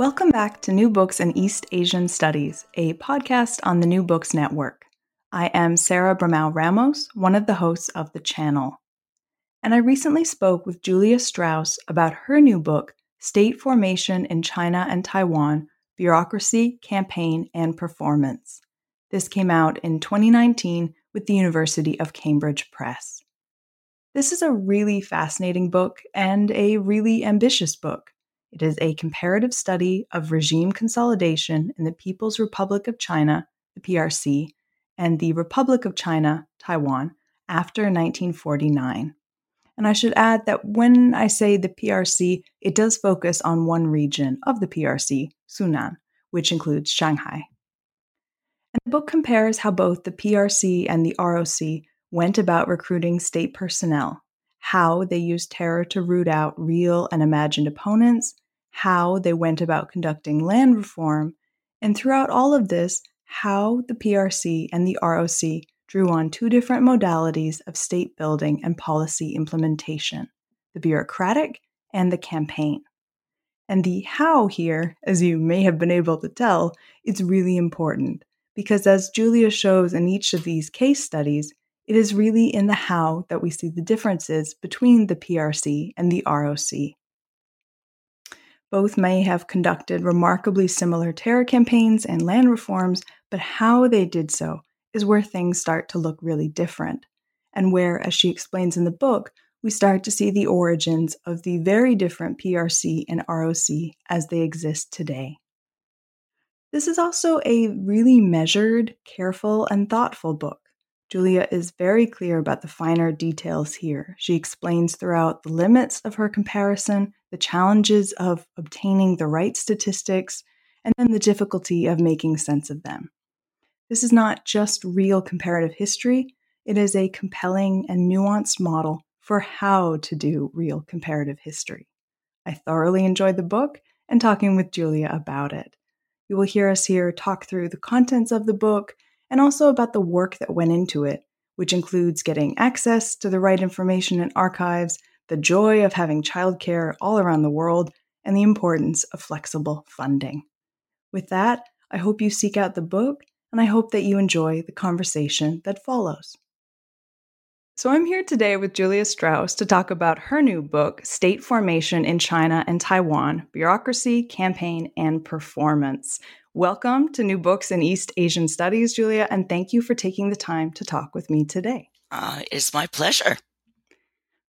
Welcome back to New Books in East Asian Studies, a podcast on the New Books Network. I am Sarah Bramao Ramos, one of the hosts of the channel. And I recently spoke with Julia Strauss about her new book, State Formation in China and Taiwan Bureaucracy, Campaign, and Performance. This came out in 2019 with the University of Cambridge Press. This is a really fascinating book and a really ambitious book. It is a comparative study of regime consolidation in the People's Republic of China, the PRC, and the Republic of China, Taiwan, after 1949. And I should add that when I say the PRC, it does focus on one region of the PRC, Sunan, which includes Shanghai. And the book compares how both the PRC and the ROC went about recruiting state personnel, how they used terror to root out real and imagined opponents, how they went about conducting land reform, and throughout all of this, how the PRC and the ROC drew on two different modalities of state building and policy implementation the bureaucratic and the campaign. And the how here, as you may have been able to tell, is really important because as Julia shows in each of these case studies, it is really in the how that we see the differences between the PRC and the ROC. Both may have conducted remarkably similar terror campaigns and land reforms, but how they did so is where things start to look really different, and where, as she explains in the book, we start to see the origins of the very different PRC and ROC as they exist today. This is also a really measured, careful, and thoughtful book. Julia is very clear about the finer details here. She explains throughout the limits of her comparison, the challenges of obtaining the right statistics, and then the difficulty of making sense of them. This is not just real comparative history, it is a compelling and nuanced model for how to do real comparative history. I thoroughly enjoyed the book and talking with Julia about it. You will hear us here talk through the contents of the book and also about the work that went into it, which includes getting access to the right information and archives, the joy of having childcare all around the world, and the importance of flexible funding. With that, I hope you seek out the book, and I hope that you enjoy the conversation that follows. So, I'm here today with Julia Strauss to talk about her new book, State Formation in China and Taiwan Bureaucracy, Campaign, and Performance. Welcome to New Books in East Asian Studies, Julia, and thank you for taking the time to talk with me today. Uh, it's my pleasure.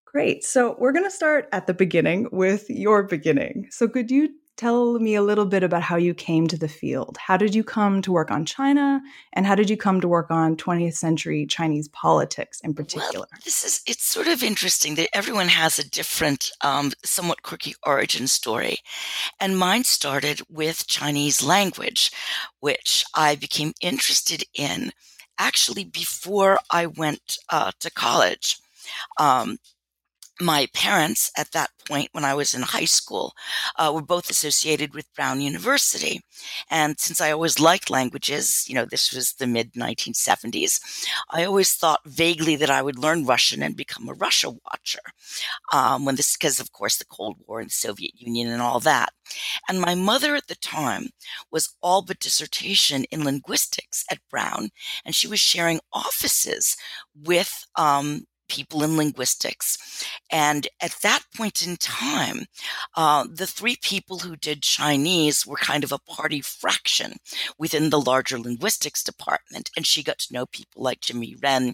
Great. So, we're going to start at the beginning with your beginning. So, could you tell me a little bit about how you came to the field. How did you come to work on China, and how did you come to work on 20th century Chinese politics in particular? Well, this is it's sort of interesting that everyone has a different, um, somewhat quirky origin story, and mine started with Chinese language, which I became interested in actually before I went uh, to college. Um, my parents at that point when i was in high school uh, were both associated with brown university. And since i always liked languages you know this was the mid 1970s i always thought vaguely that i would learn russian and become a russia watcher um, when this because of course the cold war and the soviet union and all that. And my mother at the time was all but dissertation in linguistics at brown and she was sharing offices with um, people in linguistics. And at that point in time, uh, the three people who did Chinese were kind of a party fraction within the larger linguistics department. And she got to know people like Jimmy Wrenn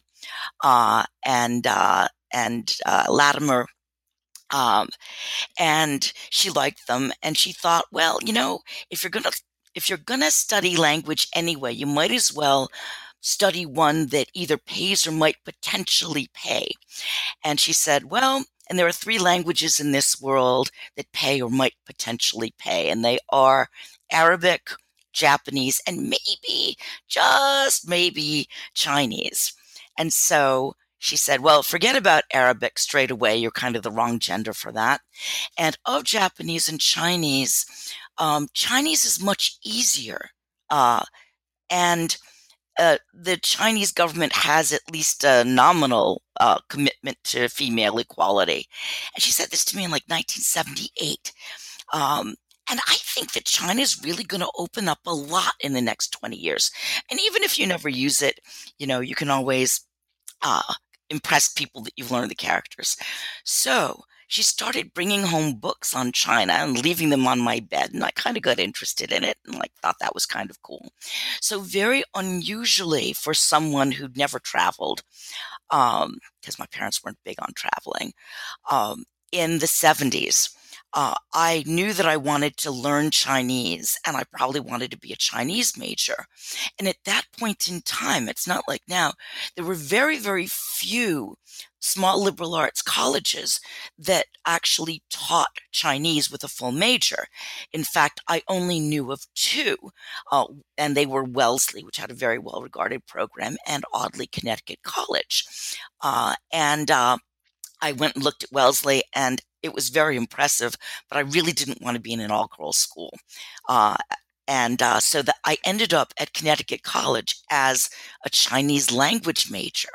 uh, and uh, and uh, Latimer um, and she liked them and she thought well you know if you're gonna if you're gonna study language anyway you might as well study one that either pays or might potentially pay. And she said, well, and there are three languages in this world that pay or might potentially pay, and they are Arabic, Japanese, and maybe, just maybe, Chinese. And so she said, Well, forget about Arabic straight away. You're kind of the wrong gender for that. And of Japanese and Chinese, um, Chinese is much easier. Uh, and uh, the Chinese government has at least a nominal uh, commitment to female equality. And she said this to me in like 1978. Um, And I think that China is really going to open up a lot in the next 20 years. And even if you never use it, you know, you can always uh, impress people that you've learned the characters. So she started bringing home books on China and leaving them on my bed. And I kind of got interested in it and like thought that was kind of cool. So very unusually for someone who'd never traveled, because um, my parents weren't big on traveling, um, in the 70s, uh, I knew that I wanted to learn Chinese and I probably wanted to be a Chinese major. And at that point in time, it's not like now, there were very, very few small liberal arts colleges that actually taught Chinese with a full major. In fact, I only knew of two, uh, and they were Wellesley, which had a very well regarded program, and Audley Connecticut College. Uh, and uh, I went and looked at Wellesley, and it was very impressive, but I really didn't want to be in an all girls school. Uh, and uh, so that I ended up at Connecticut College as a Chinese language major.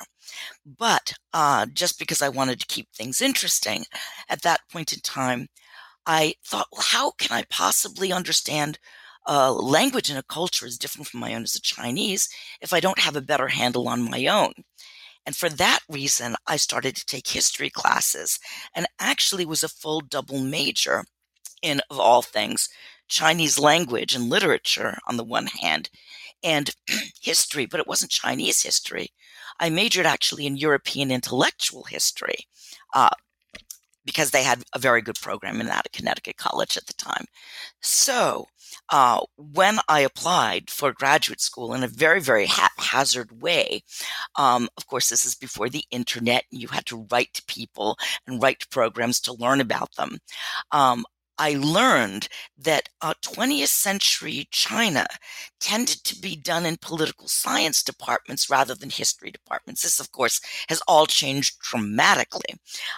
But uh, just because I wanted to keep things interesting, at that point in time, I thought, well, how can I possibly understand a language and a culture is different from my own as a Chinese if I don't have a better handle on my own? And for that reason, I started to take history classes and actually was a full double major in, of all things, Chinese language and literature on the one hand, and history, but it wasn't Chinese history. I majored actually in European intellectual history. Uh, because they had a very good program in that at Connecticut College at the time. So, uh, when I applied for graduate school in a very, very haphazard way, um, of course, this is before the internet, you had to write to people and write programs to learn about them. Um, I learned that uh, 20th century China tended to be done in political science departments rather than history departments. This, of course, has all changed dramatically.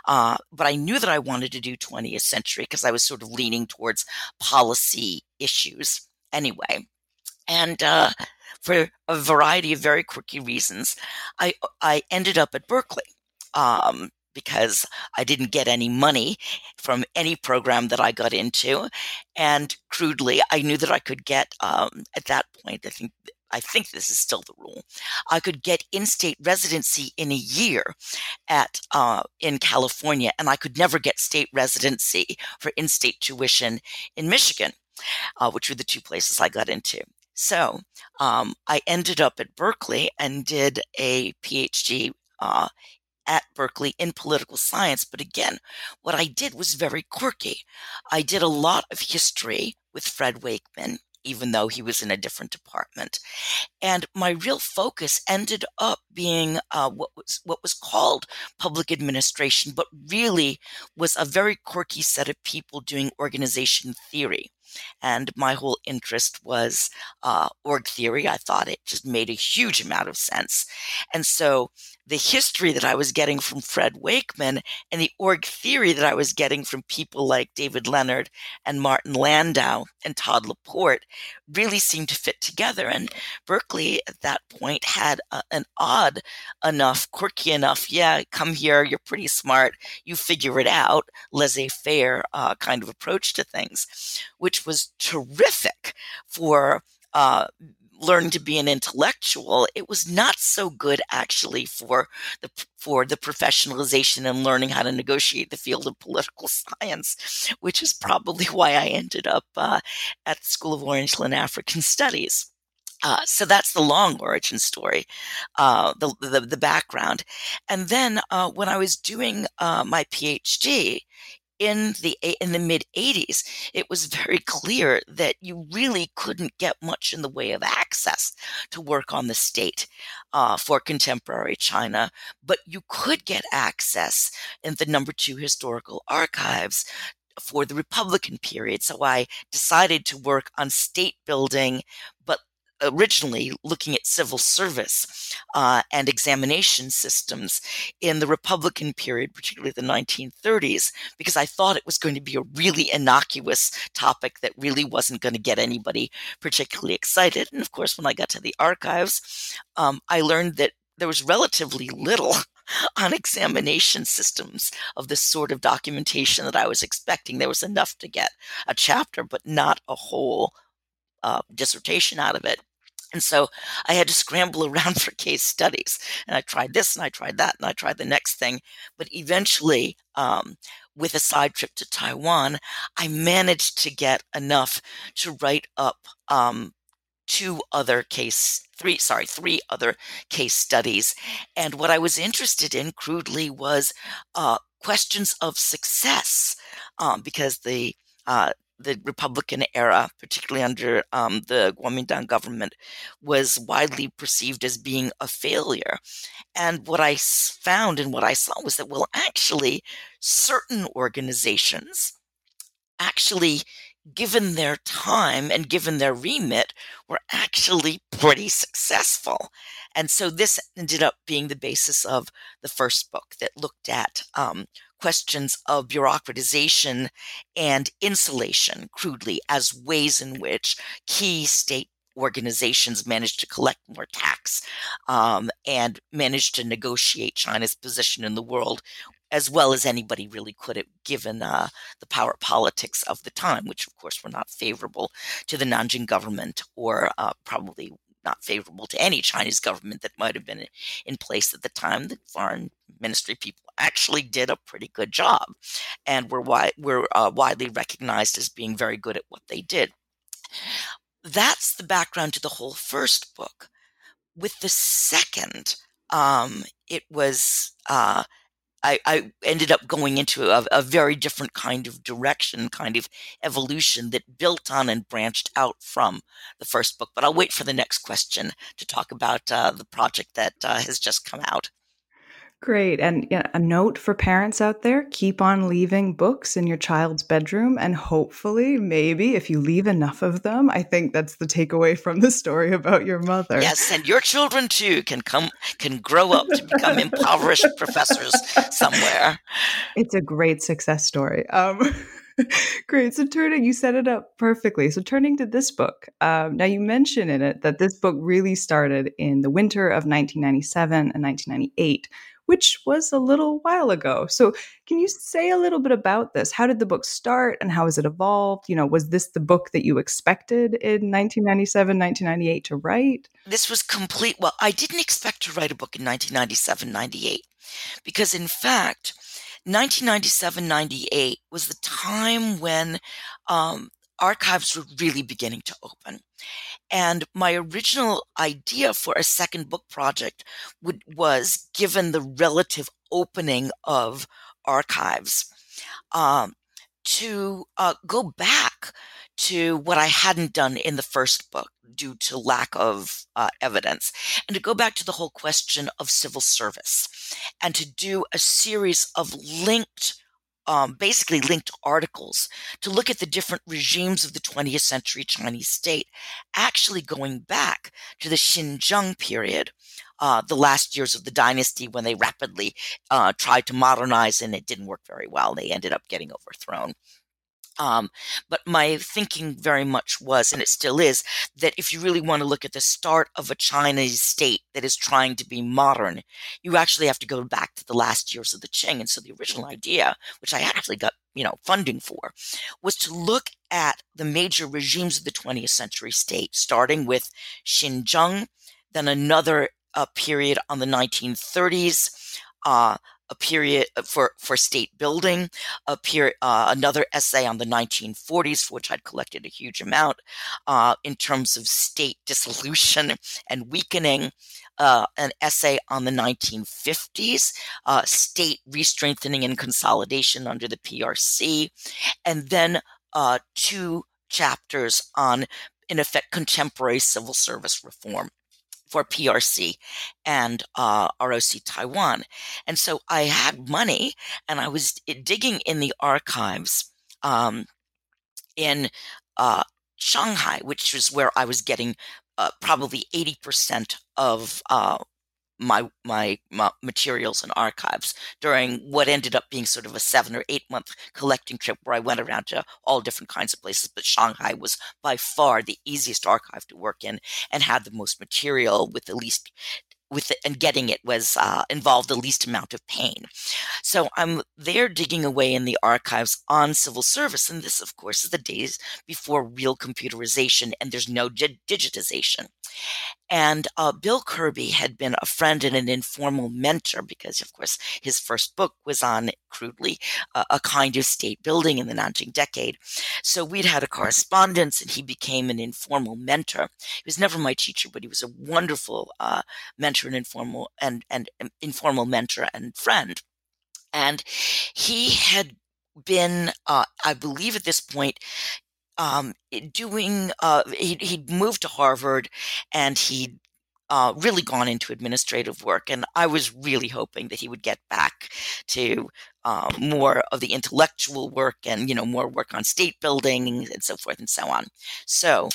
Uh, but I knew that I wanted to do 20th century because I was sort of leaning towards policy issues anyway. And uh, for a variety of very quirky reasons, I, I ended up at Berkeley. Um, because I didn't get any money from any program that I got into. And crudely, I knew that I could get, um, at that point, I think. I think this is still the rule. I could get in-state residency in a year at uh, in California, and I could never get state residency for in-state tuition in Michigan, uh, which were the two places I got into. So um, I ended up at Berkeley and did a PhD uh, at Berkeley in political science. But again, what I did was very quirky. I did a lot of history with Fred Wakeman, even though he was in a different department. And my real focus ended up being uh, what was what was called public administration, but really was a very quirky set of people doing organization theory. And my whole interest was uh, org theory. I thought it just made a huge amount of sense. And so the history that I was getting from Fred Wakeman and the org theory that I was getting from people like David Leonard and Martin Landau and Todd Laporte really seemed to fit together. And Berkeley at that point had a, an odd enough, quirky enough, yeah, come here, you're pretty smart, you figure it out, laissez faire uh, kind of approach to things, which was terrific for uh, learning to be an intellectual, it was not so good actually for the for the professionalization and learning how to negotiate the field of political science, which is probably why I ended up uh, at the School of Oriental and African Studies. Uh, so that's the long origin story, uh, the, the, the background, and then uh, when I was doing uh, my PhD in the in the mid 80s it was very clear that you really couldn't get much in the way of access to work on the state uh, for contemporary china but you could get access in the number two historical archives for the Republican period. So I decided to work on state building, but originally looking at civil service uh, and examination systems in the Republican period, particularly the 1930s, because I thought it was going to be a really innocuous topic that really wasn't going to get anybody particularly excited. And of course, when I got to the archives, um, I learned that there was relatively little on examination systems of the sort of documentation that I was expecting. There was enough to get a chapter, but not a whole uh, dissertation out of it. And so I had to scramble around for case studies. And I tried this and I tried that and I tried the next thing. But eventually, um, with a side trip to Taiwan, I managed to get enough to write up um, two other case three sorry three other case studies and what i was interested in crudely was uh, questions of success um, because the uh, the Republican era, particularly under um, the Kuomintang government, was widely perceived as being a failure. And what I found and what I saw was that, well, actually, certain organizations actually given their time and given their remit, were actually pretty successful. And so this ended up being the basis of the first book that looked at um, questions of bureaucratization and insulation, crudely, as ways in which key state organizations managed to collect more tax um, and managed to negotiate China's position in the world as well as anybody really could have given uh, the power politics of the time, which of course were not favorable to the Nanjing government or uh, probably not favorable to any Chinese government that might have been in place at the time. The foreign ministry people actually did a pretty good job and were, wi- were uh, widely recognized as being very good at what they did. That's the background to the whole first book. With the second, um, it was uh, I, I, ended up going into a, a, very different kind of direction, kind of evolution that built on and branched out from the first book. But I'll wait for the next question to talk about uh, the project that uh, has just come out. Great. And yeah, a note for parents out there keep on leaving books in your child's bedroom. And hopefully, maybe if you leave enough of them, I think that's the takeaway from the story about your mother. Yes. And your children too can come, can grow up to become impoverished professors somewhere. It's a great success story. Um, Great. So turning, you set it up perfectly. So turning to this book, um, now you mention in it that this book really started in the winter of 1997 and 1998 which was a little while ago. So, can you say a little bit about this? How did the book start and how has it evolved? You know, was this the book that you expected in 1997, 1998 to write? This was complete. Well, I didn't expect to write a book in 1997, 98, because in fact, 1997 98 was the time when um, archives were really beginning to open. And my original idea for a second book project would, was given the relative opening of archives um, to uh, go back to what I hadn't done in the first book due to lack of uh, evidence, and to go back to the whole question of civil service, and to do a series of linked um, basically linked articles to look at the different regimes of the 20th century Chinese state, actually going back to the Xinzheng period, uh, the last years of the dynasty when they rapidly uh, tried to modernize and it didn't work very well. They ended up getting overthrown. Um, but my thinking very much was, and it still is, that if you really want to look at the start of a Chinese state that is trying to be modern, you actually have to go back to the last years of the Qing. And so the original idea, which I actually got you know funding for, was to look at the major regimes of the 20th century state, starting with Xinzheng, then another uh, period on the 1930s. Uh, a period uh, for, for state building, a period, uh, another essay on the 1940s, for which I'd collected a huge amount, uh, in terms of state dissolution and weakening, uh, an essay on the 1950s, uh, state re-strengthening and consolidation under the PRC, and then uh, two chapters on, in effect, contemporary civil service reform for PRC and uh, ROC Taiwan. And so I had money and I was digging in the archives um, in uh, Shanghai, which is where I was getting uh, probably 80% of uh, my, my, materials and archives during what ended up being sort of a seven or eight month collecting trip where I went around to all different kinds of places. But Shanghai was by far the easiest archive to work in and had the most material with the least with it, and getting it was uh, involved the least amount of pain. So I'm there digging away in the archives on civil service, and this, of course, is the days before real computerization and there's no di- digitization. And uh, Bill Kirby had been a friend and an informal mentor because, of course, his first book was on, crudely, uh, a kind of state building in the Nanjing decade. So we'd had a correspondence and he became an informal mentor. He was never my teacher, but he was a wonderful uh, mentor and informal and, and um, informal mentor and friend. And he had been, uh, I believe at this point, um, doing, uh, he, he'd moved to Harvard and he'd uh, really gone into administrative work. And I was really hoping that he would get back to um, more of the intellectual work and, you know, more work on state building and so forth and so on. So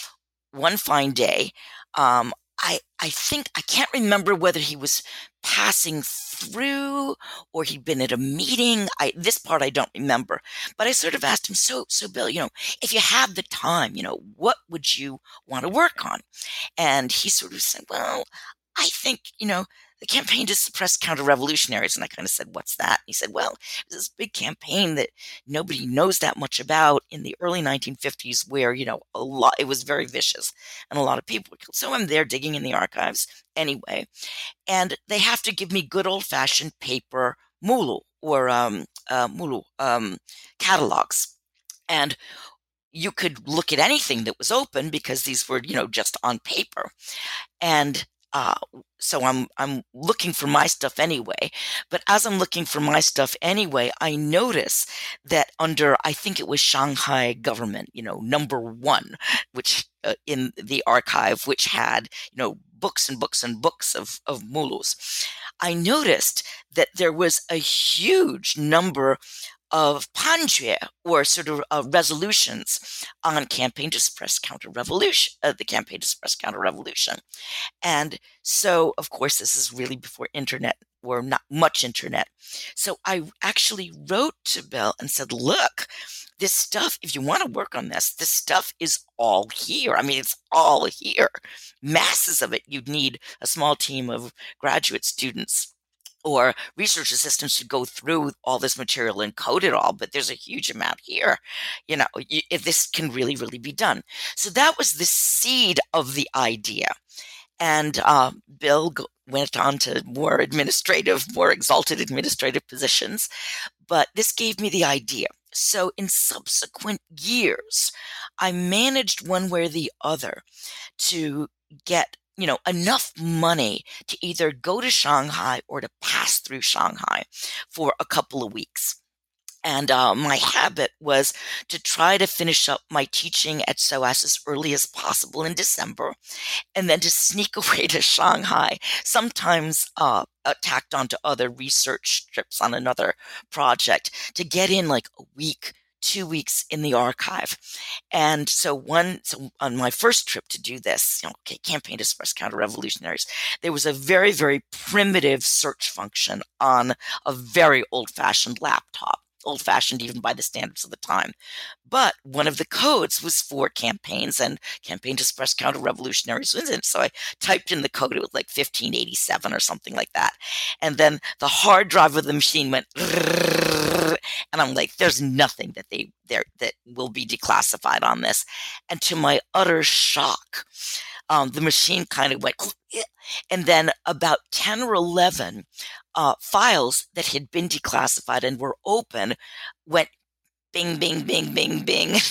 one fine day, um, I, I think I can't remember whether he was passing through or he'd been at a meeting. I this part I don't remember. But I sort of asked him, so so Bill, you know, if you had the time, you know, what would you want to work on? And he sort of said, Well, I think, you know, the campaign to suppress counter revolutionaries. And I kind of said, What's that? He said, Well, it was this big campaign that nobody knows that much about in the early 1950s, where, you know, a lot, it was very vicious and a lot of people were killed. So I'm there digging in the archives anyway. And they have to give me good old fashioned paper mulu or um, uh, mulu um, catalogs. And you could look at anything that was open because these were, you know, just on paper. And uh, so I'm I'm looking for my stuff anyway. But as I'm looking for my stuff anyway, I notice that under I think it was Shanghai government, you know, number one, which uh, in the archive, which had you know books and books and books of of mulus, I noticed that there was a huge number of panjue or sort of uh, resolutions on campaign to suppress counter revolution, uh, the campaign to suppress counter revolution. And so, of course, this is really before internet or not much internet. So I actually wrote to Bill and said, look, this stuff, if you want to work on this, this stuff is all here. I mean, it's all here. Masses of it. You'd need a small team of graduate students or research assistants to go through all this material and code it all, but there's a huge amount here. You know, if this can really, really be done. So that was the seed of the idea. And uh, Bill went on to more administrative, more exalted administrative positions, but this gave me the idea. So in subsequent years, I managed one way or the other to get you know, enough money to either go to Shanghai or to pass through Shanghai for a couple of weeks. And uh, my habit was to try to finish up my teaching at SOAS as early as possible in December, and then to sneak away to Shanghai, sometimes uh, tacked onto other research trips on another project to get in like a week two weeks in the archive. And so one, so on my first trip to do this, you know, campaign to suppress counter revolutionaries, there was a very, very primitive search function on a very old fashioned laptop old fashioned even by the standards of the time. But one of the codes was for campaigns and campaign to suppress counter revolutionaries. So I typed in the code, it was like 1587 or something like that. And then the hard drive of the machine went, and I'm like, there's nothing that they there that will be declassified on this. And to my utter shock, um, the machine kind of went, and then about 10 or 11 uh, files that had been declassified and were open went bing, bing, bing, bing, bing.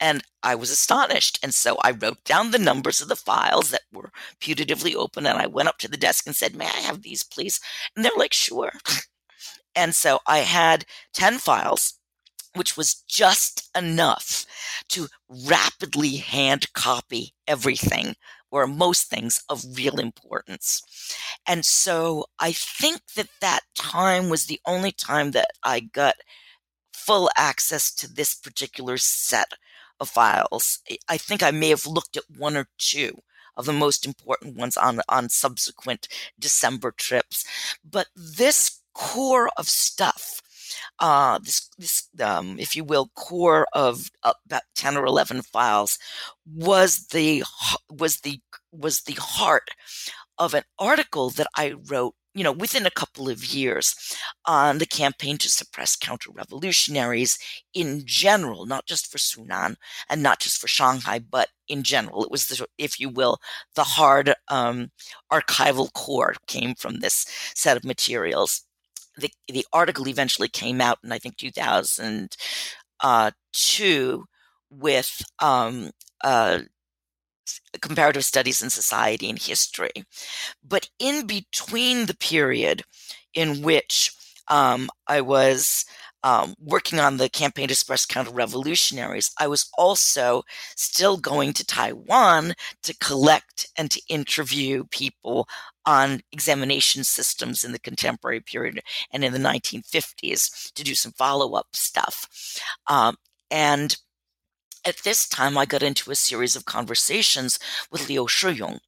And I was astonished. And so I wrote down the numbers of the files that were putatively open. And I went up to the desk and said, May I have these, please? And they're like, Sure. and so I had 10 files, which was just enough to rapidly hand copy everything or most things of real importance. And so I think that that time was the only time that I got full access to this particular set of files. I think I may have looked at one or two of the most important ones on on subsequent December trips. But this core of stuff uh, this, this um, if you will, core of about ten or eleven files was the was the was the heart of an article that I wrote you know, within a couple of years on the campaign to suppress counter revolutionaries in general, not just for Sunan and not just for Shanghai, but in general. It was, the, if you will, the hard um, archival core came from this set of materials. The, the article eventually came out in, I think, 2002 uh, with um, uh, comparative studies in society and history. But in between the period in which um, I was um, working on the campaign to suppress counter revolutionaries, I was also still going to Taiwan to collect and to interview people on examination systems in the contemporary period and in the 1950s to do some follow up stuff. Um, and at this time, I got into a series of conversations with Liu Shiyong,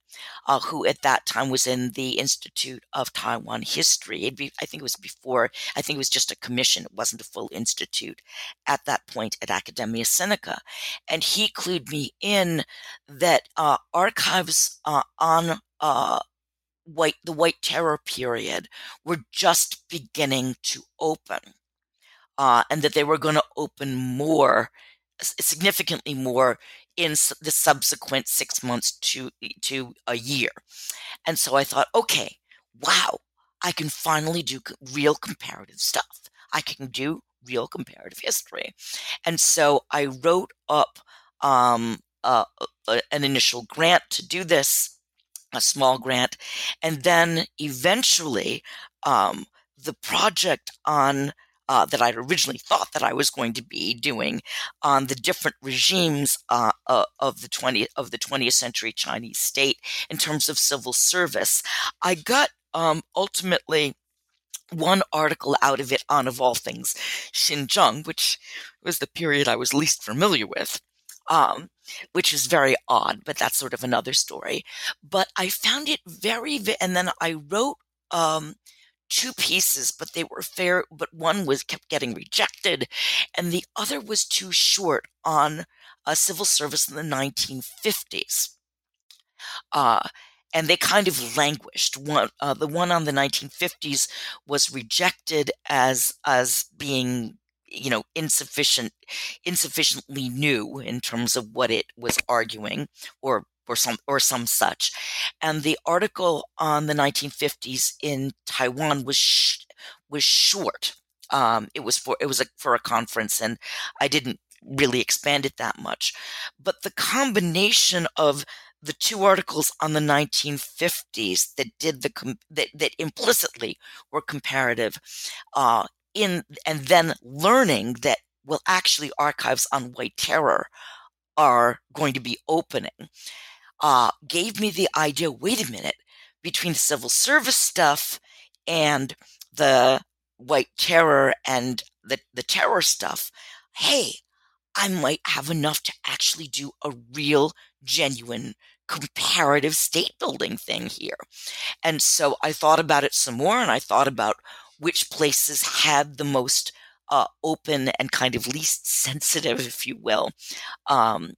uh, who at that time was in the Institute of Taiwan History. Be, I think it was before, I think it was just a commission, it wasn't a full institute at that point at Academia Sinica. And he clued me in that uh, archives uh, on uh, white, the White Terror period were just beginning to open. Uh, and that they were going to open more significantly more in the subsequent six months to to a year. And so I thought, okay, wow, I can finally do real comparative stuff. I can do real comparative history. And so I wrote up um, uh, an initial grant to do this, a small grant, and then eventually um, the project on uh, that I'd originally thought that I was going to be doing on the different regimes uh, uh, of the 20th of the 20th century Chinese state in terms of civil service. I got um, ultimately one article out of it on, of all things, Xinzheng, which was the period I was least familiar with. Um, which is very odd, but that's sort of another story. But I found it very, and then I wrote um, two pieces, but they were fair, but one was kept getting rejected, and the other was too short on a civil service in the 1950s. Uh, and they kind of languished. One, uh, the one on the 1950s was rejected as as being you know insufficient insufficiently new in terms of what it was arguing or or some or some such. And the article on the 1950s in Taiwan was sh- was short. Um, it was for it was a, for a conference, and I didn't really expand it that much. But the combination of the two articles on the 1950s that did the that, that implicitly were comparative, uh, in and then learning that well, actually, archives on White Terror are going to be opening uh, gave me the idea wait a minute, between the civil service stuff and the white terror and the, the terror stuff, hey, I might have enough to actually do a real, genuine, comparative state building thing here. And so I thought about it some more and I thought about which places had the most uh, open and kind of least sensitive, if you will, um,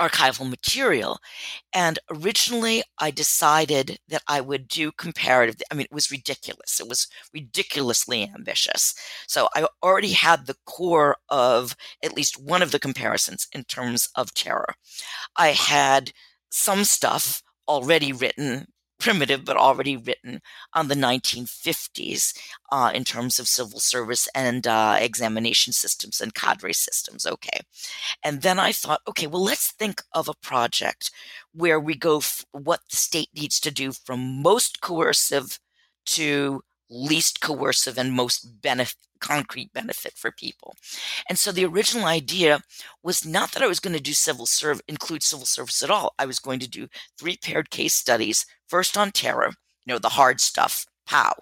archival material. And originally, I decided that I would do comparative. I mean, it was ridiculous. It was ridiculously ambitious. So I already had the core of at least one of the comparisons in terms of terror. I had some stuff already written primitive but already written on the 1950s uh, in terms of civil service and uh, examination systems and cadre systems. Okay. And then I thought, okay, well, let's think of a project where we go f- what the state needs to do from most coercive to least coercive and most benefit concrete benefit for people. And so the original idea was not that I was going to do civil serve include civil service at all. I was going to do three paired case studies, first on terror, you know, the hard stuff, POW.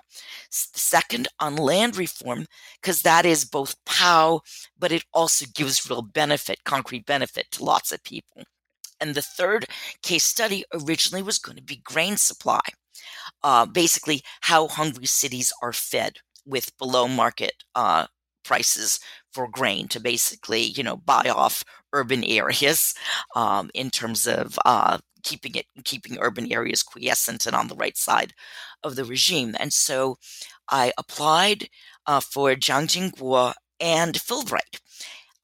Second on land reform, because that is both POW, but it also gives real benefit, concrete benefit to lots of people. And the third case study originally was going to be grain supply uh, basically how hungry cities are fed with below market uh, prices for grain to basically, you know, buy off urban areas um, in terms of uh, keeping it keeping urban areas quiescent and on the right side of the regime. And so I applied uh, for Jiang Jingguo and Fulbright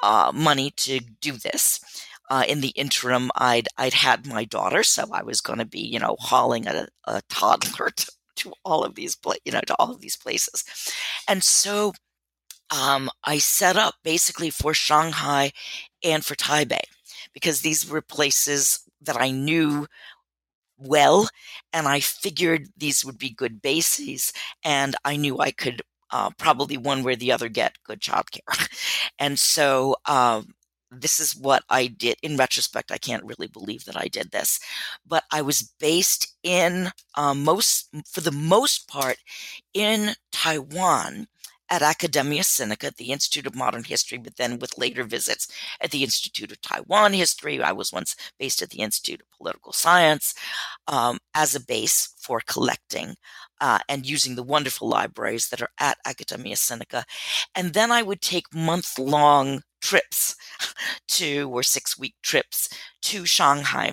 uh, money to do this. Uh, in the interim, I'd I'd had my daughter, so I was going to be, you know, hauling a, a toddler to, to, all of these, you know, to all of these places, and so um, I set up basically for Shanghai and for Taipei because these were places that I knew well, and I figured these would be good bases, and I knew I could uh, probably one way or the other get good childcare. and so um, this is what I did. In retrospect, I can't really believe that I did this, but I was based in uh, most, for the most part, in Taiwan at Academia Sinica, the Institute of Modern History, but then with later visits at the Institute of Taiwan History. I was once based at the Institute of Political Science um, as a base for collecting uh, and using the wonderful libraries that are at Academia Sinica. And then I would take month long trips to, or six week trips to Shanghai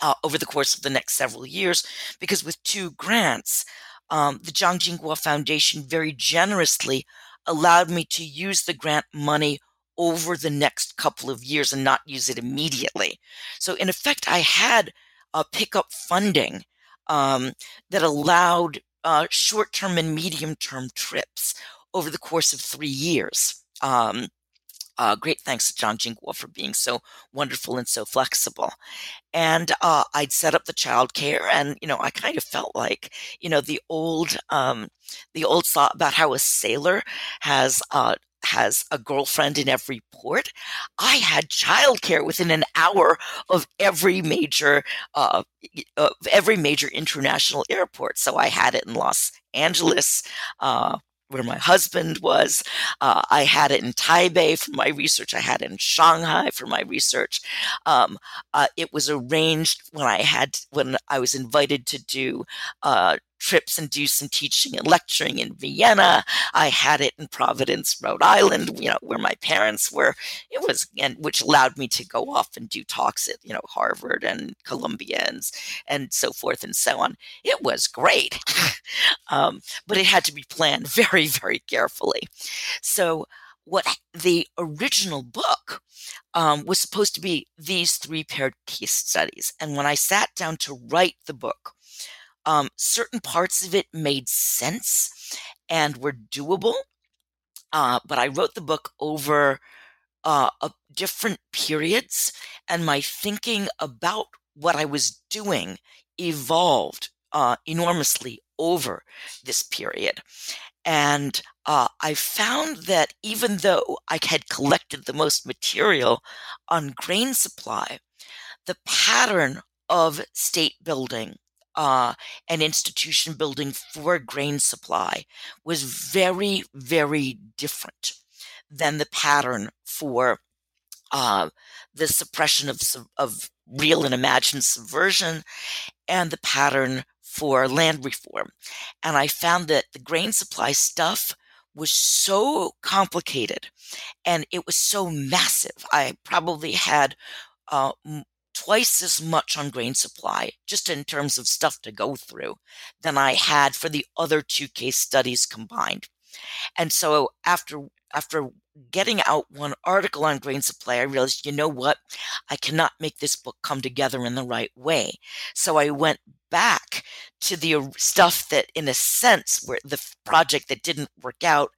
uh, over the course of the next several years, because with two grants, um, the Jiang Jingguo Foundation very generously allowed me to use the grant money over the next couple of years and not use it immediately. So, in effect, I had a pickup funding um, that allowed uh, short term and medium term trips over the course of three years. Um, uh, great thanks to Jiang Jingguo for being so wonderful and so flexible. And uh, I'd set up the childcare, and you know, I kind of felt like you know the old um, the old thought about how a sailor has uh, has a girlfriend in every port. I had childcare within an hour of every major uh, of every major international airport. So I had it in Los Angeles, uh, where my husband was. Uh, I had it in Taipei for my research. I had it in Shanghai for my research. Um, uh, it was arranged when I had when I was invited to do uh, trips and do some teaching and lecturing in Vienna. I had it in Providence, Rhode Island, you know, where my parents were. It was, and which allowed me to go off and do talks at, you know, Harvard and Columbia and, and so forth and so on. It was great. um, but it had to be planned very, very carefully. So, what the original book um, was supposed to be these three paired case studies. And when I sat down to write the book, um, certain parts of it made sense and were doable. Uh, but I wrote the book over uh, different periods, and my thinking about what I was doing evolved uh, enormously over this period. And uh, I found that even though I had collected the most material on grain supply, the pattern of state building uh, and institution building for grain supply was very, very different than the pattern for uh, the suppression of, of real and imagined subversion and the pattern for land reform. And I found that the grain supply stuff was so complicated and it was so massive. I probably had uh, twice as much on grain supply, just in terms of stuff to go through, than I had for the other two case studies combined. And so after after getting out one article on grain supply, I realized, you know what? I cannot make this book come together in the right way. So I went back to the stuff that, in a sense, were the project that didn't work out,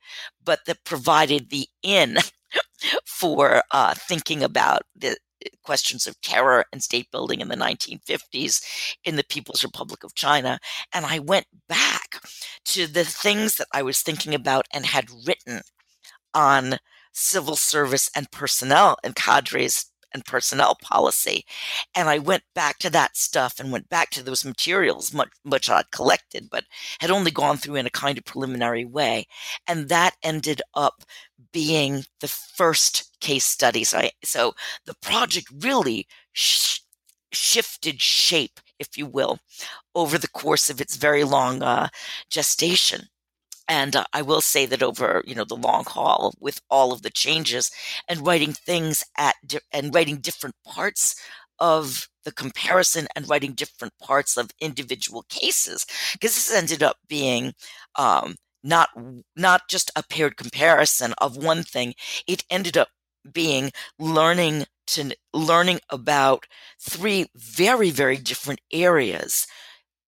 but that provided the in for uh, thinking about the, questions of terror and state building in the 1950s in the People's Republic of China. And I went back to the things that I was thinking about and had written on civil service and personnel and cadres and personnel policy. And I went back to that stuff and went back to those materials, much, much I'd collected, but had only gone through in a kind of preliminary way. And that ended up being the first case study. So, I, so the project really sh- shifted shape, if you will, over the course of its very long uh, gestation. And uh, I will say that over, you know, the long haul with all of the changes and writing things at di- and writing different parts of the comparison and writing different parts of individual cases because this ended up being um, not not just a paired comparison of one thing it ended up being learning to learning about three very very different areas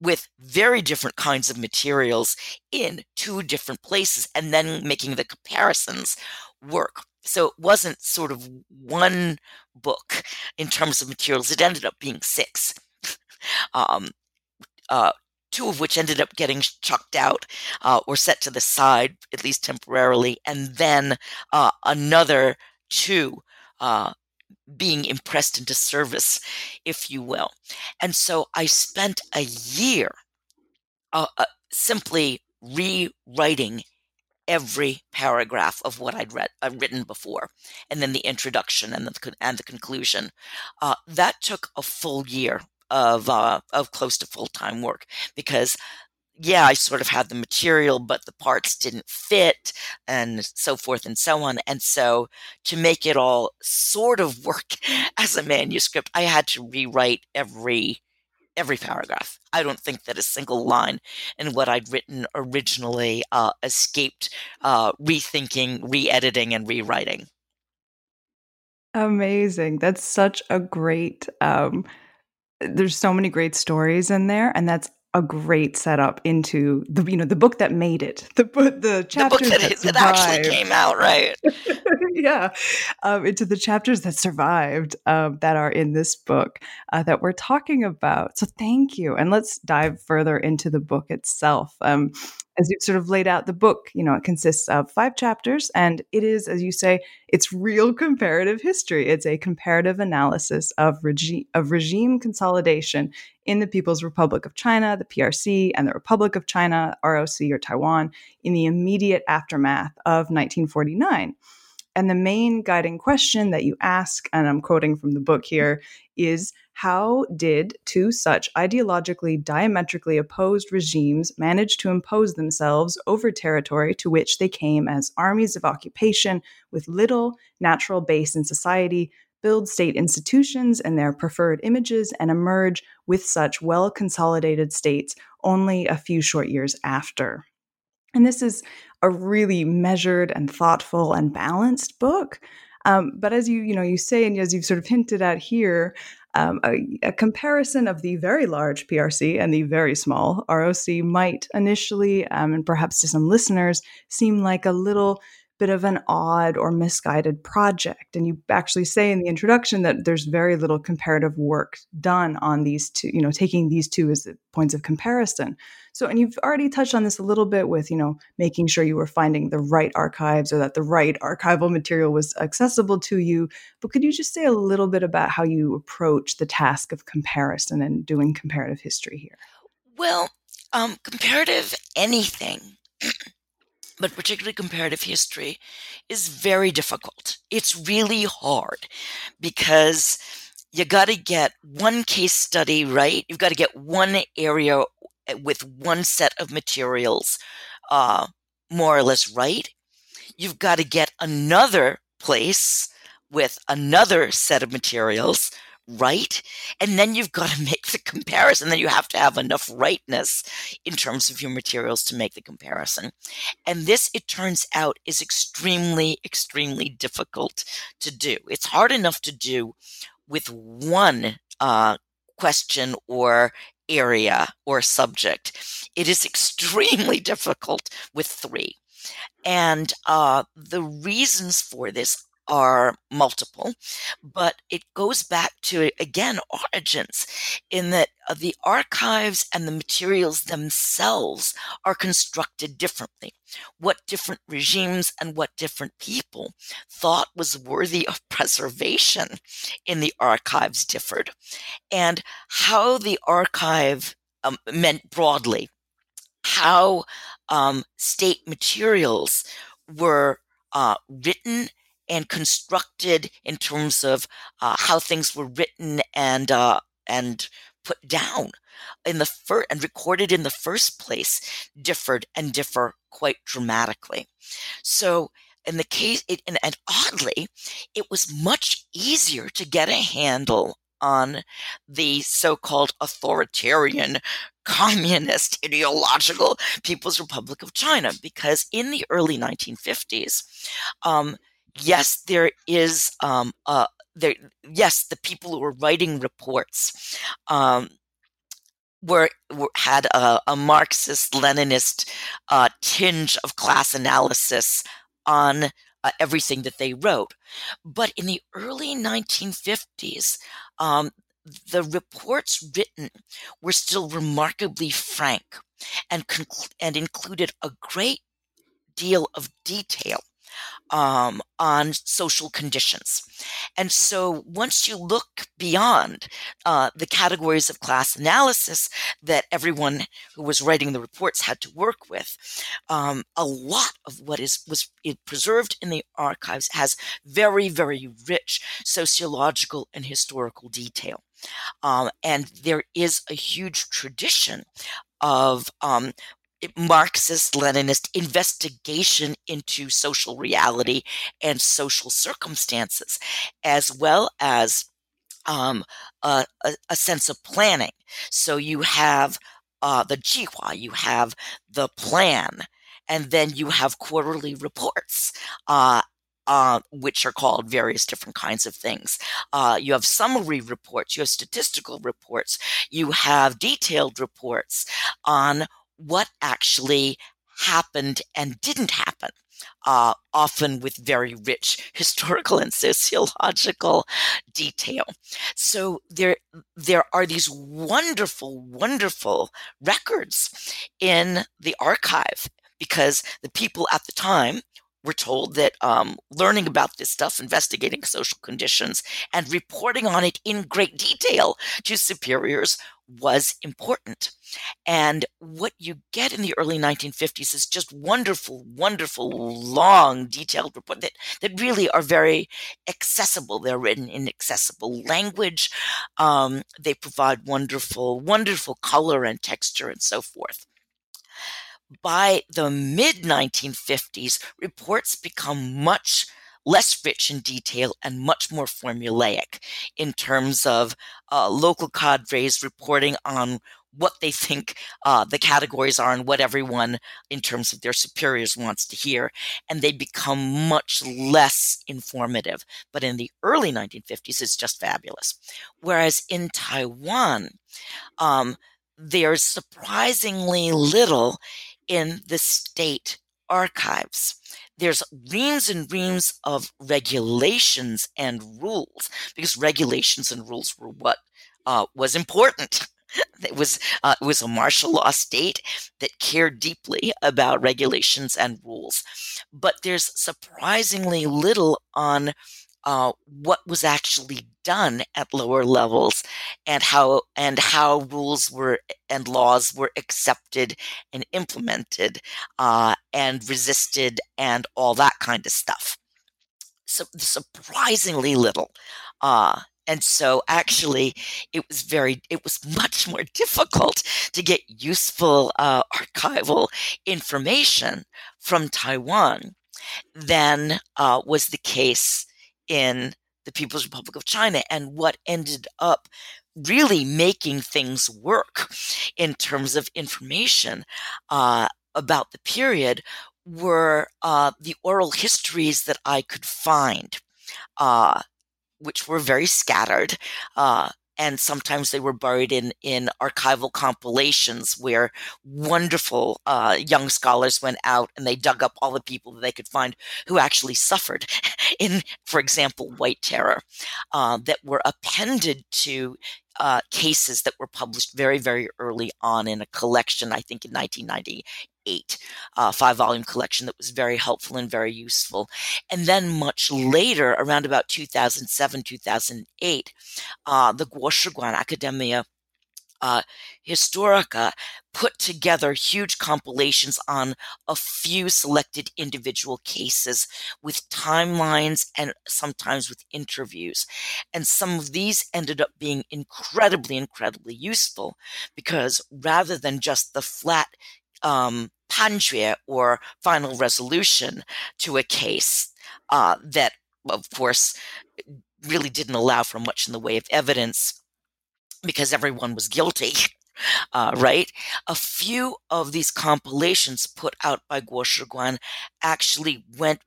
with very different kinds of materials in two different places and then making the comparisons work. So it wasn't sort of one book in terms of materials. It ended up being six um, uh, two of which ended up getting chucked out uh, or set to the side, at least temporarily, and then uh, another two uh, being impressed into service, if you will. And so I spent a year uh, uh, simply rewriting every paragraph of what I'd read uh, written before, and then the introduction and the and the conclusion. Uh, that took a full year of uh, of close to full time work because yeah, I sort of had the material, but the parts didn't fit and so forth and so on. And so to make it all sort of work as a manuscript, I had to rewrite every every paragraph. I don't think that a single line in what I'd written originally uh, escaped uh, rethinking, re-editing, and rewriting. Amazing. That's such a great um, there's so many great stories in there and that's a great setup into the you know the book that made it. The book the chapters the that, that actually came out right. Yeah. Um, into the chapters that survived um, that are in this book uh, that we're talking about. So thank you. And let's dive further into the book itself. Um, as you've sort of laid out the book, you know, it consists of five chapters and it is, as you say, it's real comparative history. It's a comparative analysis of, regi- of regime consolidation in the People's Republic of China, the PRC, and the Republic of China, ROC or Taiwan, in the immediate aftermath of 1949. And the main guiding question that you ask, and I'm quoting from the book here, is how did two such ideologically diametrically opposed regimes manage to impose themselves over territory to which they came as armies of occupation with little natural base in society, build state institutions and their preferred images, and emerge with such well consolidated states only a few short years after? And this is a really measured and thoughtful and balanced book. Um, but as you you know you say and as you've sort of hinted at here, um, a, a, comparison of the very large PRC and the very small ROC might initially, um, and perhaps to some listeners, seem like a little bit of an odd or misguided project. And you actually say in the introduction that there's very little comparative work done on these two, you know, taking these two as the points of comparison. So, and you've already touched on this a little bit with, you know, making sure you were finding the right archives or that the right archival material was accessible to you. But could you just say a little bit about how you approach the task of comparison and doing comparative history here? Well, um, comparative anything but particularly comparative history, is very difficult. It's really hard because you got to get one case study right. You've got to get one area with one set of materials uh, more or less right. You've got to get another place with another set of materials right. And then you've got to make the comparison. Then you have to have enough rightness in terms of your materials to make the comparison. And this, it turns out, is extremely, extremely difficult to do. It's hard enough to do with one uh, question or area or subject. It is extremely difficult with three. And uh, the reasons for this are multiple, but it goes back to, again, origins in that uh, the archives and the materials themselves are constructed differently. What different regimes and what different people thought was worthy of preservation in the archives differed, and how the archive um, meant broadly, how um, state materials were uh, written and constructed in terms of uh, how things were written and uh, and put down in the first and recorded in the first place differed and differ quite dramatically. So in the case, it, and, and oddly, it was much easier to get a handle on the so-called authoritarian communist ideological People's Republic of China because in the early 1950s, um, yes, there is um, uh, there. Yes, the people who were writing reports um, were, were, had a, a Marxist Leninist uh, tinge of class analysis on uh, everything that they wrote. But in the early 1950s, um, the reports written were still remarkably frank and, and included a great deal of detail um, on social conditions. And so once you look beyond uh, the categories of class analysis that everyone who was writing the reports had to work with, um, a lot of what is was preserved in the archives has very, very rich sociological and historical detail. Um, and there is a huge tradition of um, Marxist Leninist investigation into social reality and social circumstances, as well as um, a, a, a, sense of planning. So you have uh, the Jihua, you have the plan, and then you have quarterly reports. Uh, uh, which are called various different kinds of things. Uh, you have summary reports, you have statistical reports, you have detailed reports on what actually happened and didn't happen. Uh, often with very rich historical and sociological detail. So there, there are these wonderful, wonderful records in the archive because the people at the time were told that um, learning about this stuff, investigating social conditions, and reporting on it in great detail to superiors was important. And what you get in the early 1950s is just wonderful, wonderful, long, detailed reports that, that really are very accessible. They're written in accessible language. Um, they provide wonderful, wonderful color and texture and so forth by the mid 1950s, reports become much less rich in detail and much more formulaic in terms of uh, local cadres reporting on what they think uh, the categories are and what everyone in terms of their superiors wants to hear and they become much less informative. But in the early 1950s it's just fabulous. Whereas in taiwan um, there's surprisingly little in the state archives. There's reams and reams of regulations and rules because regulations and rules were what uh, was important. It was uh, it was a martial law state that cared deeply about regulations and rules, but there's surprisingly little on uh, what was actually done at lower levels and how and how rules were and laws were accepted and implemented uh, and resisted and all that kind of stuff. So surprisingly little. Uh, and so actually it was very it was much more difficult to get useful uh, archival information from taiwan than uh, was the case in the People's Republic of China and what ended up really making things work in terms of information uh, about the period were uh, the oral histories that I could find, uh, which were very scattered. And sometimes they were buried in in archival compilations where wonderful uh, young scholars went out and they dug up all the people that they could find who actually suffered in, for example, White Terror, uh, that were appended to uh, cases that were published very, very early on in a collection, I think in 1998, uh, five volume collection that was very helpful and very useful. And then much later, around about 2007, 2008, uh, the Guoshiguan Academia uh, Historica put together huge compilations on a few selected individual cases with timelines and sometimes with interviews. And some of these ended up being incredibly, incredibly useful because rather than just the flat um, panjue or final resolution to a case uh, that, of course, really didn't allow for much in the way of evidence because everyone was guilty. Uh, right? A few of these compilations put out by Guo Shiguan actually went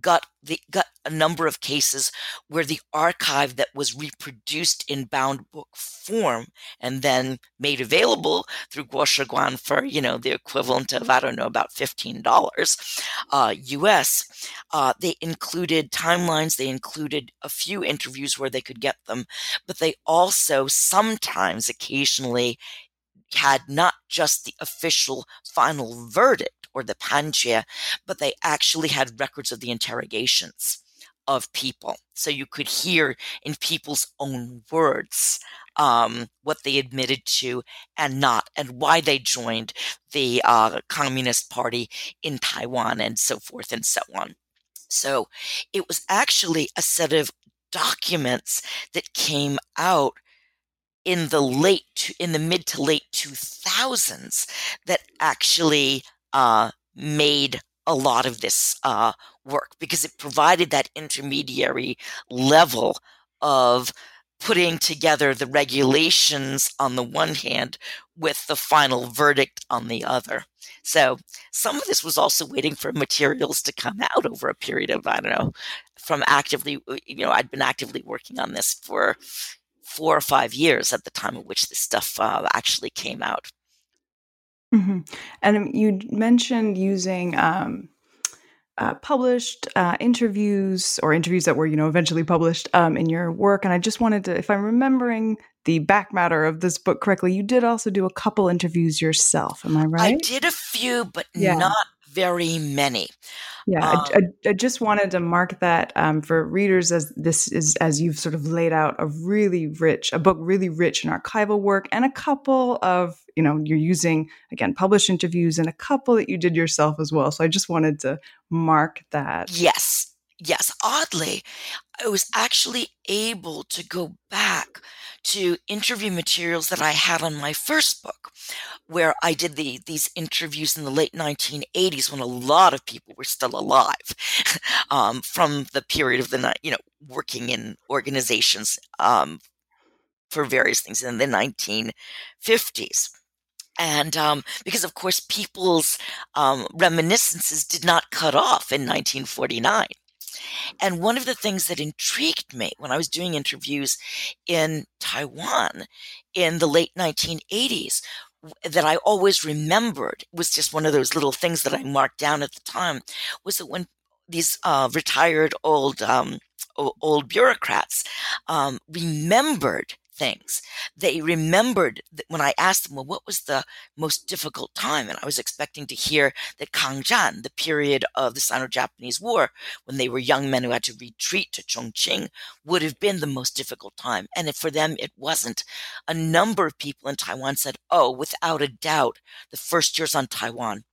got the got a number of cases where the archive that was reproduced in bound book form and then made available through Guo Shiguan for you know the equivalent of I don't know about fifteen dollars uh, U.S. Uh, they included timelines. They included a few interviews where they could get them, but they also sometimes, occasionally, had not just the official final verdict or the panjue, but they actually had records of the interrogations of people. So you could hear in people's own words um, what they admitted to and not, and why they joined the uh, Communist Party in Taiwan, and so forth and so on. So it was actually a set of documents that came out in the late in the mid to late 2000s that actually uh, made a lot of this uh, work because it provided that intermediary level of putting together the regulations on the one hand with the final verdict on the other. So some of this was also waiting for materials to come out over a period of, I don't know, from actively, uh, you know, I'd been actively working on this for four or five years at the time at which this stuff uh, actually came out. Mm-hmm. And you mentioned using um, uh, published uh, interviews or interviews that were, you know, eventually published um, in your work. And I just wanted to, if I'm remembering the back matter of this book correctly, you did also do a couple interviews yourself. Am I right? I did a few, but yeah. not very many. Yeah, um, I, I, I, just wanted to mark that um, for readers as this is as you've sort of laid out a really rich, a book really rich in archival work, and a couple of you know you're using again published interviews and a couple that you did yourself as well. So I just wanted to mark that. Yes, yes. Oddly, I was actually able to go back to interview materials that I had on my first book where I did the these interviews in the late 1980s when a lot of people were still alive, um, from the period of the you know, working in organizations um, for various things in the 1950s. And um, because, of course, people's um, reminiscences did not cut off in 1949. And one of the things that intrigued me when I was doing interviews in Taiwan in the late 1980s that I always remembered was just one of those little things that I marked down at the time was that when these uh, retired old um, old bureaucrats um, remembered things. They remembered that when I asked them, well, what was the most difficult time? And I was expecting to hear that Kangzhan, the period of the Sino-Japanese War, when they were young men who had to retreat to Chongqing, would have been the most difficult time. And for them, it wasn't. A number of people in Taiwan said, oh, without a doubt, the first years on Taiwan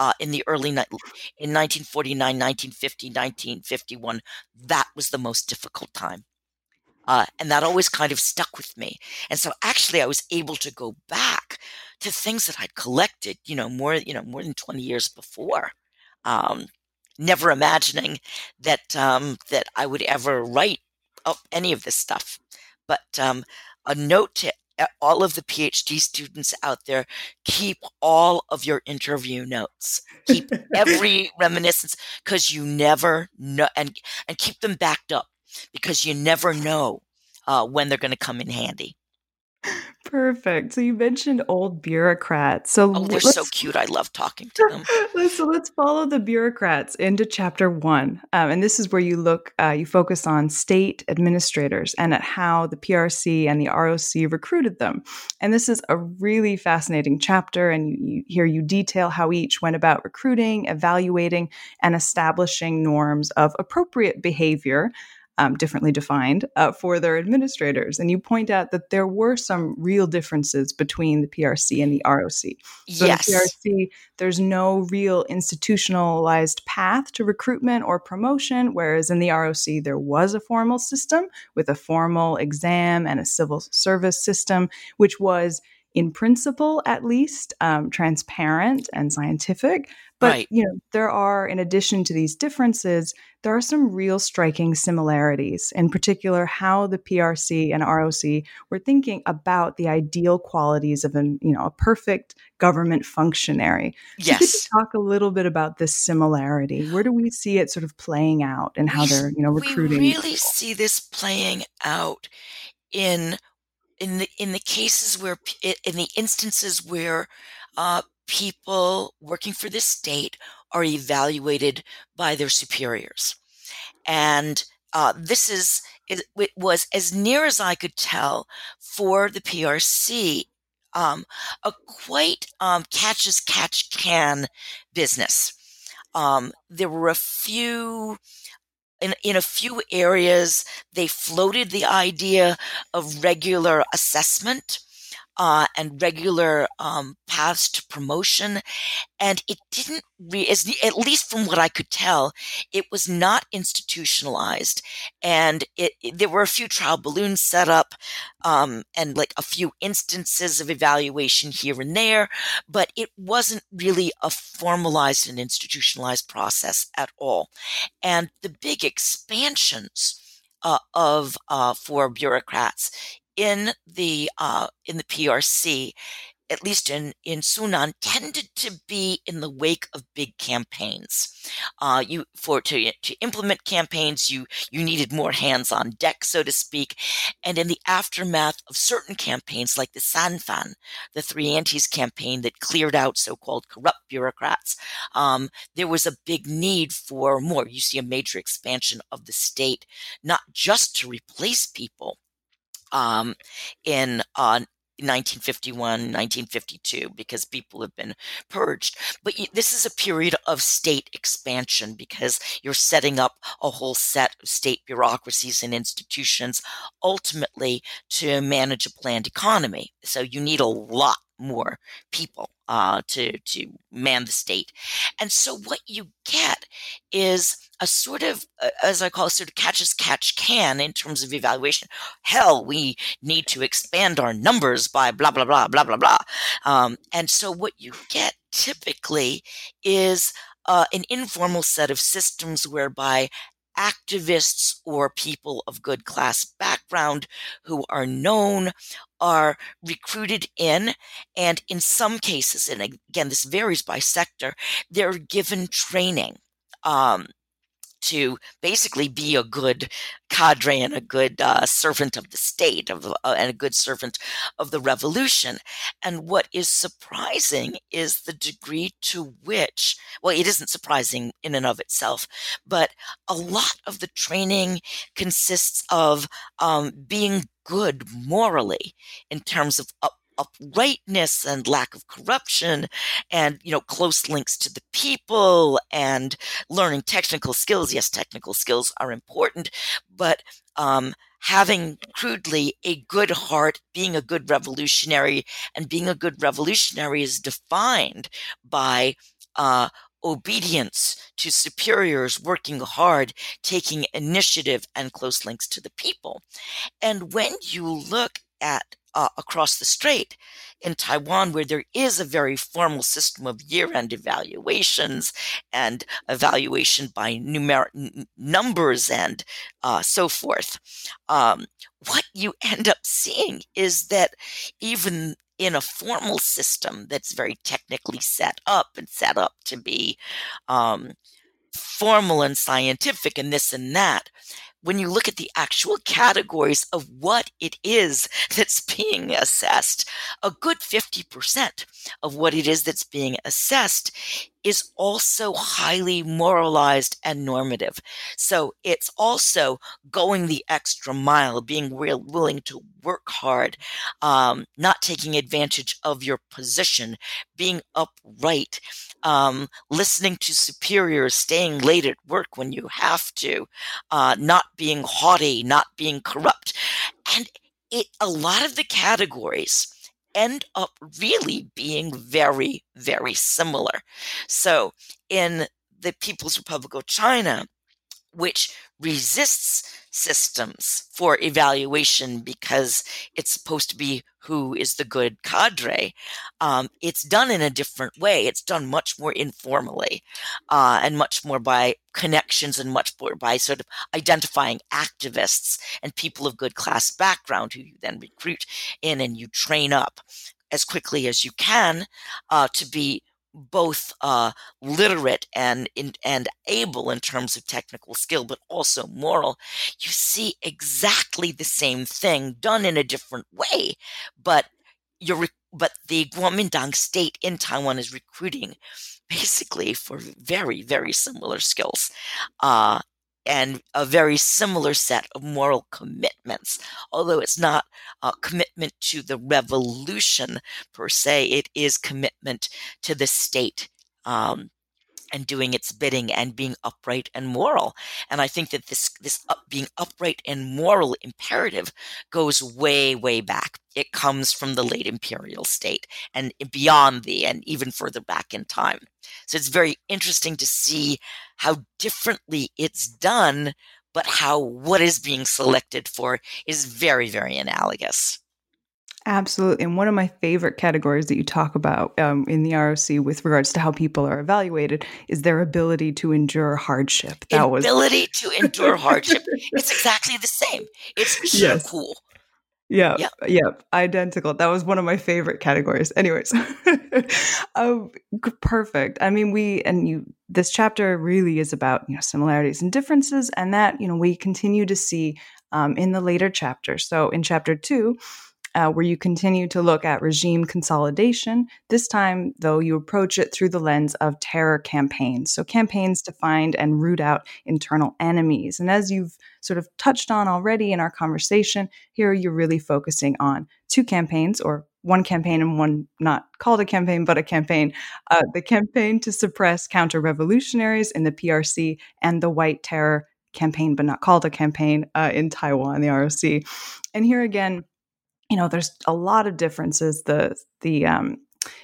uh, in the early in 1949, 1950, 1951. That was the most difficult time. Uh, and that always kind of stuck with me. And so actually I was able to go back to things that I'd collected, you know, more, you know, more than 20 years before. Um, never imagining that, um, that I would ever write up any of this stuff. But, um, a note to all of the PhD students out there, keep all of your interview notes. Keep every reminiscence because you never know, and and keep them backed up because you never know uh, when they're going to come in handy. Perfect. So you mentioned old bureaucrats. So oh, they're so cute. I love talking to them. let's, so let's follow the bureaucrats into chapter one, um, and this is where you look, uh, you focus on state administrators and at how the PRC and the ROC recruited them. And this is a really fascinating chapter, and you, you here you detail how each went about recruiting, evaluating, and establishing norms of appropriate behavior um, differently defined uh, for their administrators. And you point out that there were some real differences between the PRC and the ROC. So yes. the PRC, there's no real institutionalized path to recruitment or promotion, whereas in the ROC, there was a formal system with a formal exam and a civil service system, which was in principle at least, um, transparent and scientific. But Right. you know, there are, in addition to these differences, there are some real striking similarities. In particular, how the PRC and ROC were thinking about the ideal qualities of an, you know, a perfect government functionary. So could you Yes. talk a little bit about this similarity? Where do we see it sort of playing out and how We they're, you know, recruiting? we really people? see this playing out in in the in the cases where in the instances where uh, people working for the state are evaluated by their superiors and uh, this is it, was as near as I could tell for the PRC um, a quite um, catch as catch can business. Um, there were a few in, in a few areas they floated the idea of regular assessment uh, and regular um, paths to promotion and it didn't re- at least from what i could tell it was not institutionalized and it, it- there were a few trial balloons set up um, and like a few instances of evaluation here and there but it wasn't really a formalized and institutionalized process at all. And the big expansions uh, of uh, for bureaucrats in the uh, in the PRC at least in, in Sunan, tended to be in the wake of big campaigns. Uh, you for to to implement campaigns, you you needed more hands on deck, so to speak. And in the aftermath of certain campaigns, like the Sanfan, the Three Antis campaign that cleared out so-called corrupt bureaucrats, um, there was a big need for more. You see a major expansion of the state, not just to replace people um, in uh, 1951, 1952, because people have been purged. But this is a period of state expansion because you're setting up a whole set of state bureaucracies and institutions ultimately to manage a planned economy. So you need a lot more people uh, to to man the state, and so what you get is a sort of, uh, as I call it, sort of catch as catch can in terms of evaluation. Hell, we need to expand our numbers by blah blah blah blah blah blah, um, and so what you get typically is uh, an informal set of systems whereby activists or people of good class background who are known are recruited in and in some cases and again this varies by sector they're given training um, to basically be a good cadre and a good uh, servant of the state of, uh, and a good servant of the revolution. And what is surprising is the degree to which, well, it isn't surprising in and of itself, but a lot of the training consists of um, being good morally in terms of up, uprightness and lack of corruption and you know close links to the people and learning technical skills. Yes, technical skills are important, but um, having crudely a good heart, being a good revolutionary, and being a good revolutionary is defined by uh, obedience to superiors, working hard, taking initiative, and close links to the people. And when you look at uh, across the strait in Taiwan, where there is a very formal system of year end evaluations and evaluation by numeric n- numbers and uh, so forth, um, what you end up seeing is that even in a formal system that's very technically set up and set up to be um, formal and scientific and this and that, when you look at the actual categories of what it is that's being assessed, a good 50% of what it is that's being assessed is also highly moralized and normative. So it's also going the extra mile, being real willing to work hard, um, not taking advantage of your position, being upright, um, listening to superiors, staying late at work when you have to, uh, not being haughty, not being corrupt. And it, a lot of the categories end up really being very, very similar. So in the People's Republic of China, which resists systems for evaluation because it's supposed to be who is the good cadre. Um, it's done in a different way. It's done much more informally uh, and much more by connections and much more by sort of identifying activists and people of good class background who you then recruit in and you train up as quickly as you can uh, to be both uh, literate and in, and able in terms of technical skill, but also moral, you see exactly the same thing done in a different way. But you're but the Kuomintang state in Taiwan is recruiting basically for very very similar skills. Uh, and a very similar set of moral commitments. Although it's not a commitment to the revolution per se, it is commitment to the state. Um, and doing its bidding and being upright and moral. And I think that this this up, being upright and moral imperative goes way way back. It comes from the late imperial state and beyond the and even further back in time. So it's very interesting to see how differently it's done, but how what is being selected for is very very analogous. Absolutely. And one of my favorite categories that you talk about um, in the ROC with regards to how people are evaluated is their ability to endure hardship. That ability was... Ability to endure hardship. It's exactly the same. It's so yes. cool. Yeah, yeah, yeah, identical. That was one of my favorite categories. Anyways, um, perfect. I mean, we and you. This chapter really is about you know similarities and differences, and that you know we continue to see um, in the later chapters. So in chapter two, uh, where you continue to look at regime consolidation. This time, though, you approach it through the lens of terror campaigns. So, campaigns to find and root out internal enemies. And as you've sort of touched on already in our conversation, here you're really focusing on two campaigns or one campaign and one not called a campaign, but a campaign. Uh, the campaign to suppress counter revolutionaries in the PRC and the White Terror campaign, but not called a campaign uh, in Taiwan, the ROC. And here again, you know, there's a lot of differences. The the um,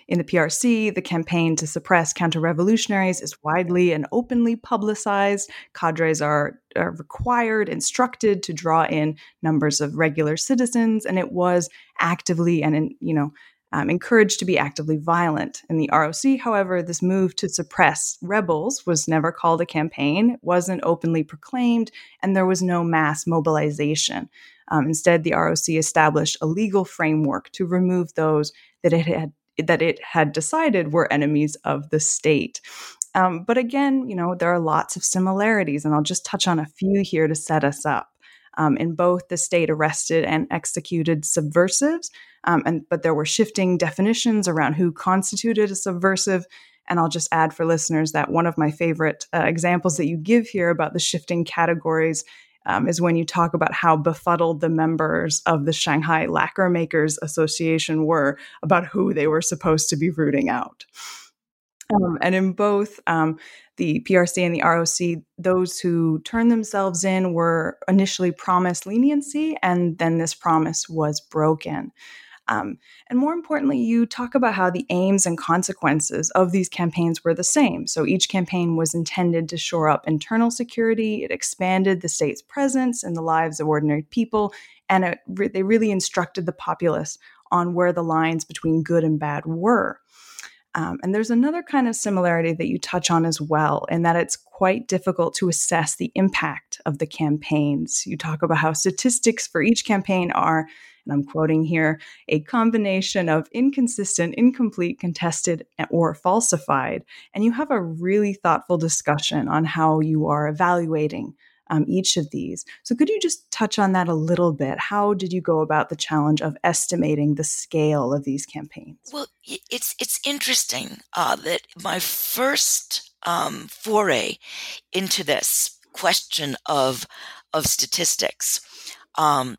in the PRC, the campaign to suppress counter revolutionaries is widely and openly publicized. Cadres are, are, required, instructed to draw in numbers of regular citizens, and it was actively and, you know, um, encouraged to be actively violent. In the ROC, however, this move to suppress rebels was never called a campaign, wasn't openly proclaimed, and there was no mass mobilization. Um, instead, the ROC established a legal framework to remove those that it had that it had decided were enemies of the state. Um, but again, you know, there are lots of similarities, and I'll just touch on a few here to set us up. Um, in both, the state arrested and executed subversives, um, and but there were shifting definitions around who constituted a subversive. And I'll just add for listeners that one of my favorite uh, examples that you give here about the shifting categories um, is when you talk about how befuddled the members of the Shanghai Lacquer Makers Association were about who they were supposed to be rooting out. Um, and in both um, the PRC and the ROC, those who turned themselves in were initially promised leniency, and then this promise was broken. Um, and more importantly, you talk about how the aims and consequences of these campaigns were the same. So each campaign was intended to shore up internal security, it expanded the state's presence in the lives of ordinary people, and it, they really instructed the populace on where the lines between good and bad were. Um, and there's another kind of similarity that you touch on as well, in that it's quite difficult to assess the impact of the campaigns. You talk about how statistics for each campaign are and I'm quoting here, a combination of inconsistent, incomplete, contested, or falsified. And you have a really thoughtful discussion on how you are evaluating um, each of these. So, could you just touch on that a little bit? How did you go about the challenge of estimating the scale of these campaigns? Well, it's it's interesting uh, that my first um, foray into this question of of statistics um,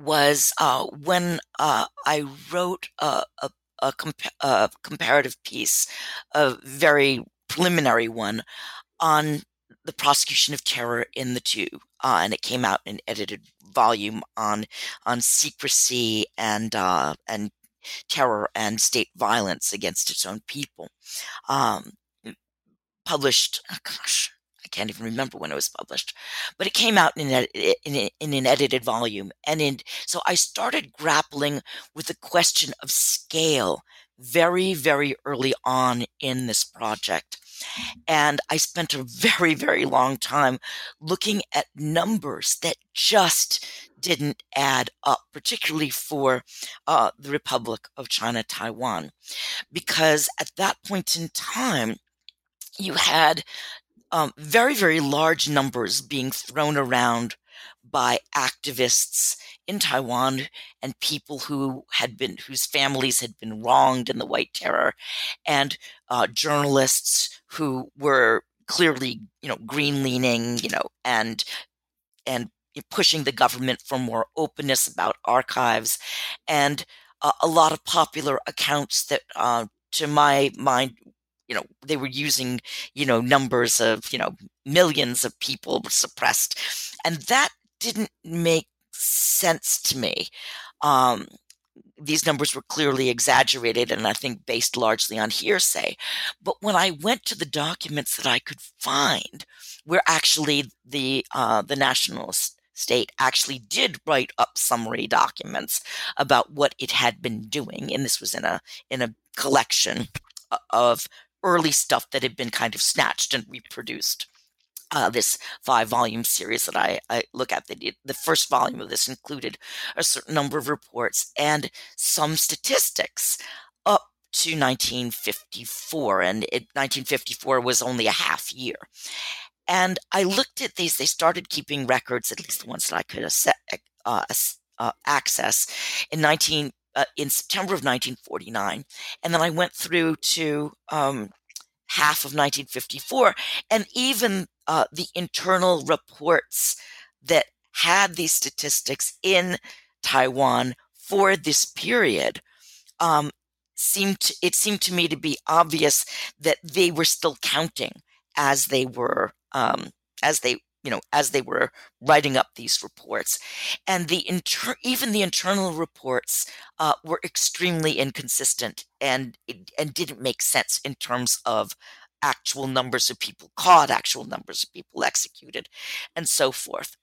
was uh, when uh, I wrote a, a, a, compa- a, comparative piece, a very preliminary one, on the prosecution of terror in the two, uh, and it came out in an edited volume on on secrecy and uh, and terror and state violence against its own people. Um, published, oh gosh, can't even remember when it was published, but it came out in, a, in, in an edited volume. And in, so I started grappling with the question of scale very, very early on in this project. And I spent a very, very long time looking at numbers that just didn't add up, particularly for uh, the Republic of China, Taiwan, because at that point in time, you had um, very, very large numbers being thrown around by activists in Taiwan and people who had been whose families had been wronged in the White Terror, and uh, journalists who were clearly, you know, green leaning, you know, and and pushing the government for more openness about archives, and uh, a lot of popular accounts that, uh, to my mind, you know, they were using, you know, numbers of, you know, millions of people suppressed. And that didn't make sense to me. Um, these numbers were clearly exaggerated and I think based largely on hearsay. But when I went to the documents that I could find, where actually the uh, the national state actually did write up summary documents about what it had been doing, and this was in a in a collection of early stuff that had been kind of snatched and reproduced. Uh, this five volume series that I, I look at. The, the first volume of this included a certain number of reports and some statistics up to 1954. And it, 1954 was only a half year. And I looked at these, they started keeping records, at least the ones that I could uh, uh, access in 19, uh, in September of 1949. And then I went through to um, half of 1954. And even uh, the internal reports that had these statistics in Taiwan for this period um, seemed to, it seemed to me to be obvious that they were still counting as they were um, as they you know as they were writing up these reports. And the inter- even the internal reports uh, were extremely inconsistent and and didn't make sense in terms of actual numbers of people caught actual numbers of people executed and so forth.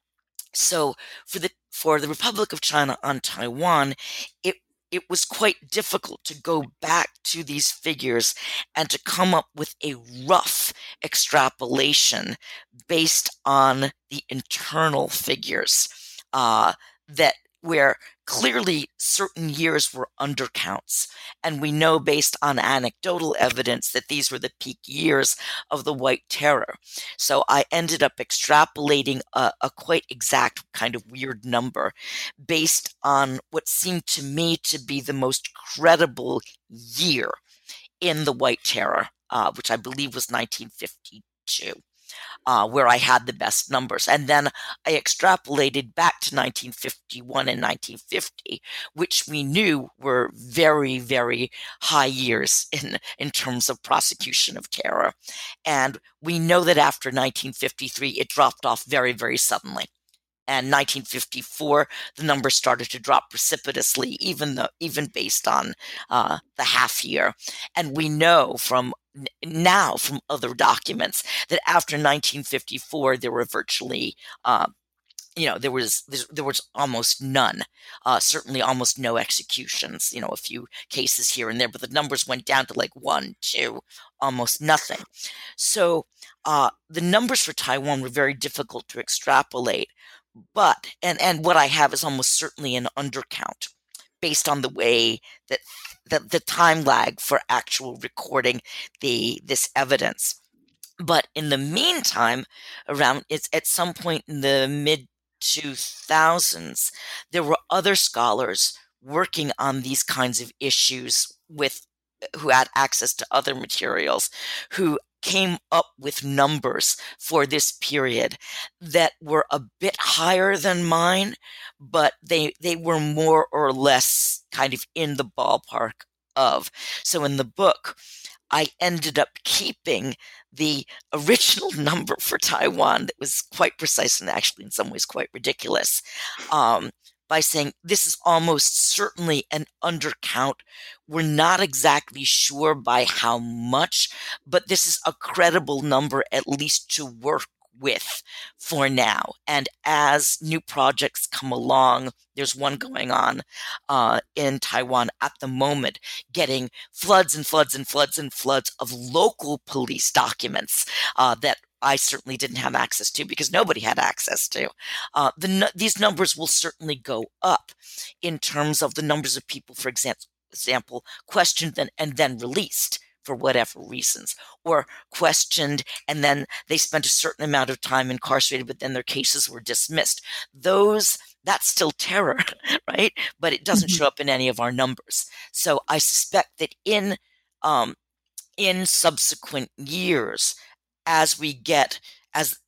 So for the for the republic of china on taiwan it it was quite difficult to go back to these figures and to come up with a rough extrapolation based on the internal figures uh, that where clearly certain years were undercounts. And we know based on anecdotal evidence that these were the peak years of the White Terror. So I ended up extrapolating a, a quite exact kind of weird number based on what seemed to me to be the most credible year in the White Terror, uh, which I believe was 1952 uh, where I had the best numbers. And then I extrapolated back to 1951 and 1950, which we knew were very, very high years in, in terms of prosecution of terror. And we know that after 1953, it dropped off very, very suddenly and 1954 the numbers started to drop precipitously even though even based on uh, the half year and we know from now from other documents that after 1954 there were virtually uh, you know there was there was almost none uh, certainly almost no executions you know a few cases here and there but the numbers went down to like one two almost nothing. So uh, the numbers for taiwan were very difficult to extrapolate but and and what i have is almost certainly an undercount based on the way that the, the time lag for actual recording the this evidence. But in the meantime, around it's at some point in the mid 2000s, there were other scholars working on these kinds of issues with who had access to other materials who came up with numbers for this period that were a bit higher than mine, but they they were more or less kind of in the ballpark of. So in the book, I ended up keeping the original number for Taiwan that was quite precise and actually in some ways quite ridiculous. Um, by saying this is almost certainly an undercount. We're not exactly sure by how much, but this is a credible number at least to work with for now. And as new projects come along, there's one going on uh, in Taiwan at the moment, getting floods and floods and floods and floods of local police documents uh, that I certainly didn't have access to because nobody had access to. Uh, the, these numbers will certainly go up in terms of the numbers of people, for example, questioned and, and then released for whatever reasons, or questioned and then they spent a certain amount of time incarcerated, but then their cases were dismissed. Those, that's still terror, right? But it doesn't mm-hmm. show up in any of our numbers. So I suspect that in, um, in subsequent years, as we get, as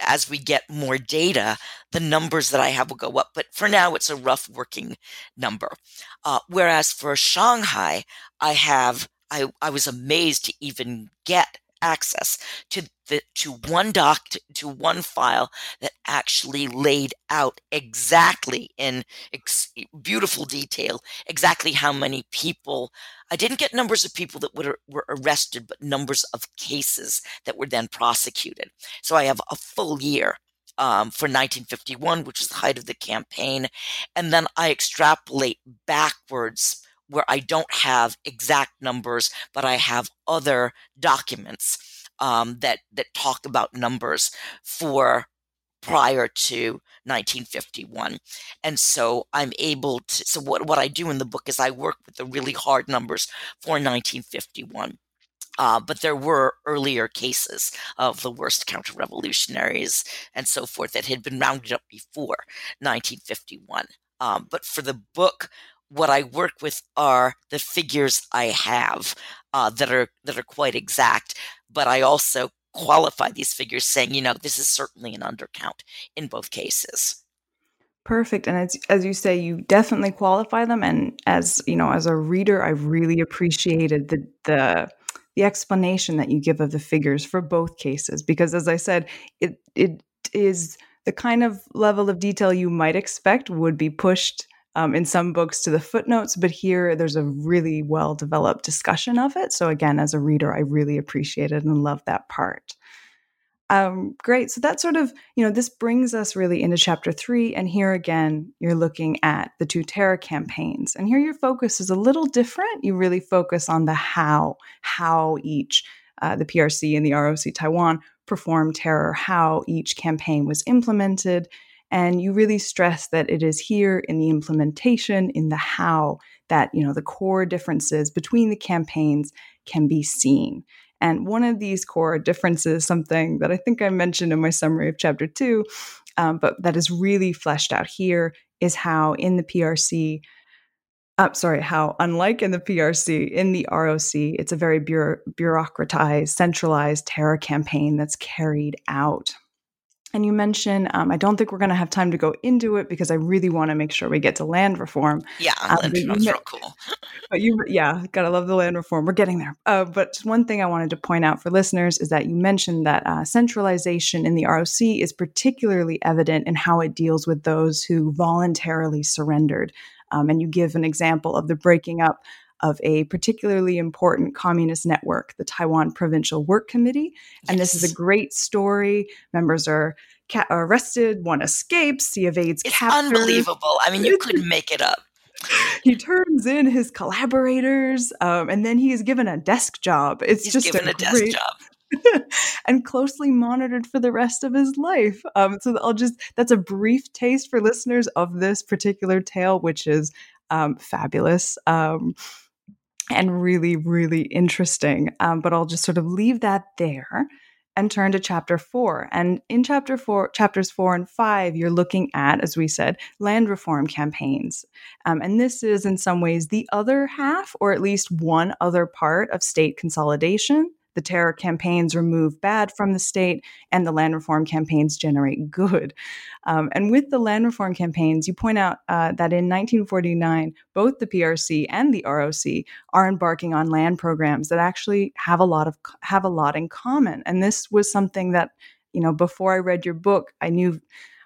as we get more data, the numbers that I have will go up. But for now, it's a rough working number. Uh, whereas for Shanghai, I have I, I was amazed to even get access to the to one doc to one file that actually laid out exactly in ex, beautiful detail exactly how many people I didn't get numbers of people that were, were arrested but numbers of cases that were then prosecuted. So I have a full year um, for 1951 which is the height of the campaign and then I extrapolate backwards where I don't have exact numbers, but I have other documents um, that that talk about numbers for prior to 1951 and so i'm able to so what, what i do in the book is i work with the really hard numbers for 1951 uh, but there were earlier cases of the worst counter revolutionaries and so forth that had been rounded up before 1951 um, but for the book what I work with are the figures I have uh, that are that are quite exact, but I also qualify these figures saying, you know, this is certainly an undercount in both cases. Perfect. And as as you say, you definitely qualify them. And as you know, as a reader, I really appreciated the the the explanation that you give of the figures for both cases. Because as I said, it it is the kind of level of detail you might expect would be pushed um, in some books to the footnotes, but here there's a really well developed discussion of it. So, again, as a reader, I really appreciate it and love that part. Um, great. So, that sort of, you know, this brings us really into chapter three. And here again, you're looking at the two terror campaigns. And here your focus is a little different. You really focus on the how, how each, uh, the PRC and the ROC Taiwan performed terror, how each campaign was implemented and you really stress that it is here in the implementation in the how that you know the core differences between the campaigns can be seen and one of these core differences something that i think i mentioned in my summary of chapter two um, but that is really fleshed out here is how in the prc uh, sorry, how unlike in the PRC, in the ROC, it's a very bureaucratized, centralized terror campaign that's carried out. And you mentioned, um, I don't think we're going to have time to go into it because I really want to make sure we get to land reform. Yeah, um, land reform's real cool. but you, yeah, gotta love the land reform. We're getting there. Uh, but one thing I wanted to point out for listeners is that you mentioned that uh, centralization in the ROC is particularly evident in how it deals with those who voluntarily surrendered. Um, and you give an example of the breaking up of a particularly important communist network, the Taiwan Provincial Work Committee. And yes. this is a great story. Members are ca- arrested, one escapes, he evades it's capture. unbelievable. I mean, you couldn't make it up. he turns in his collaborators, um, and then he is given a desk job. It's He's just given a, a desk job. and closely monitored for the rest of his life. Um, so I'll just, that's a brief taste for listeners of this particular tale, which is um, fabulous. Um, and really, really interesting. Um, but I'll just sort of leave that there and turn to chapter four. And in chapter four, chapters four and five, you're looking at, as we said, land reform campaigns. Um, and this is in some ways the other half, or at least one other part of state consolidation the terror campaigns remove bad from the state, and the land reform campaigns generate good. Um, and with the land reform campaigns, you point out uh, that in 1949, both the PRC and the ROC are embarking on land programs that actually have a lot of have a lot in common. And this was something that you know before I read your book, I knew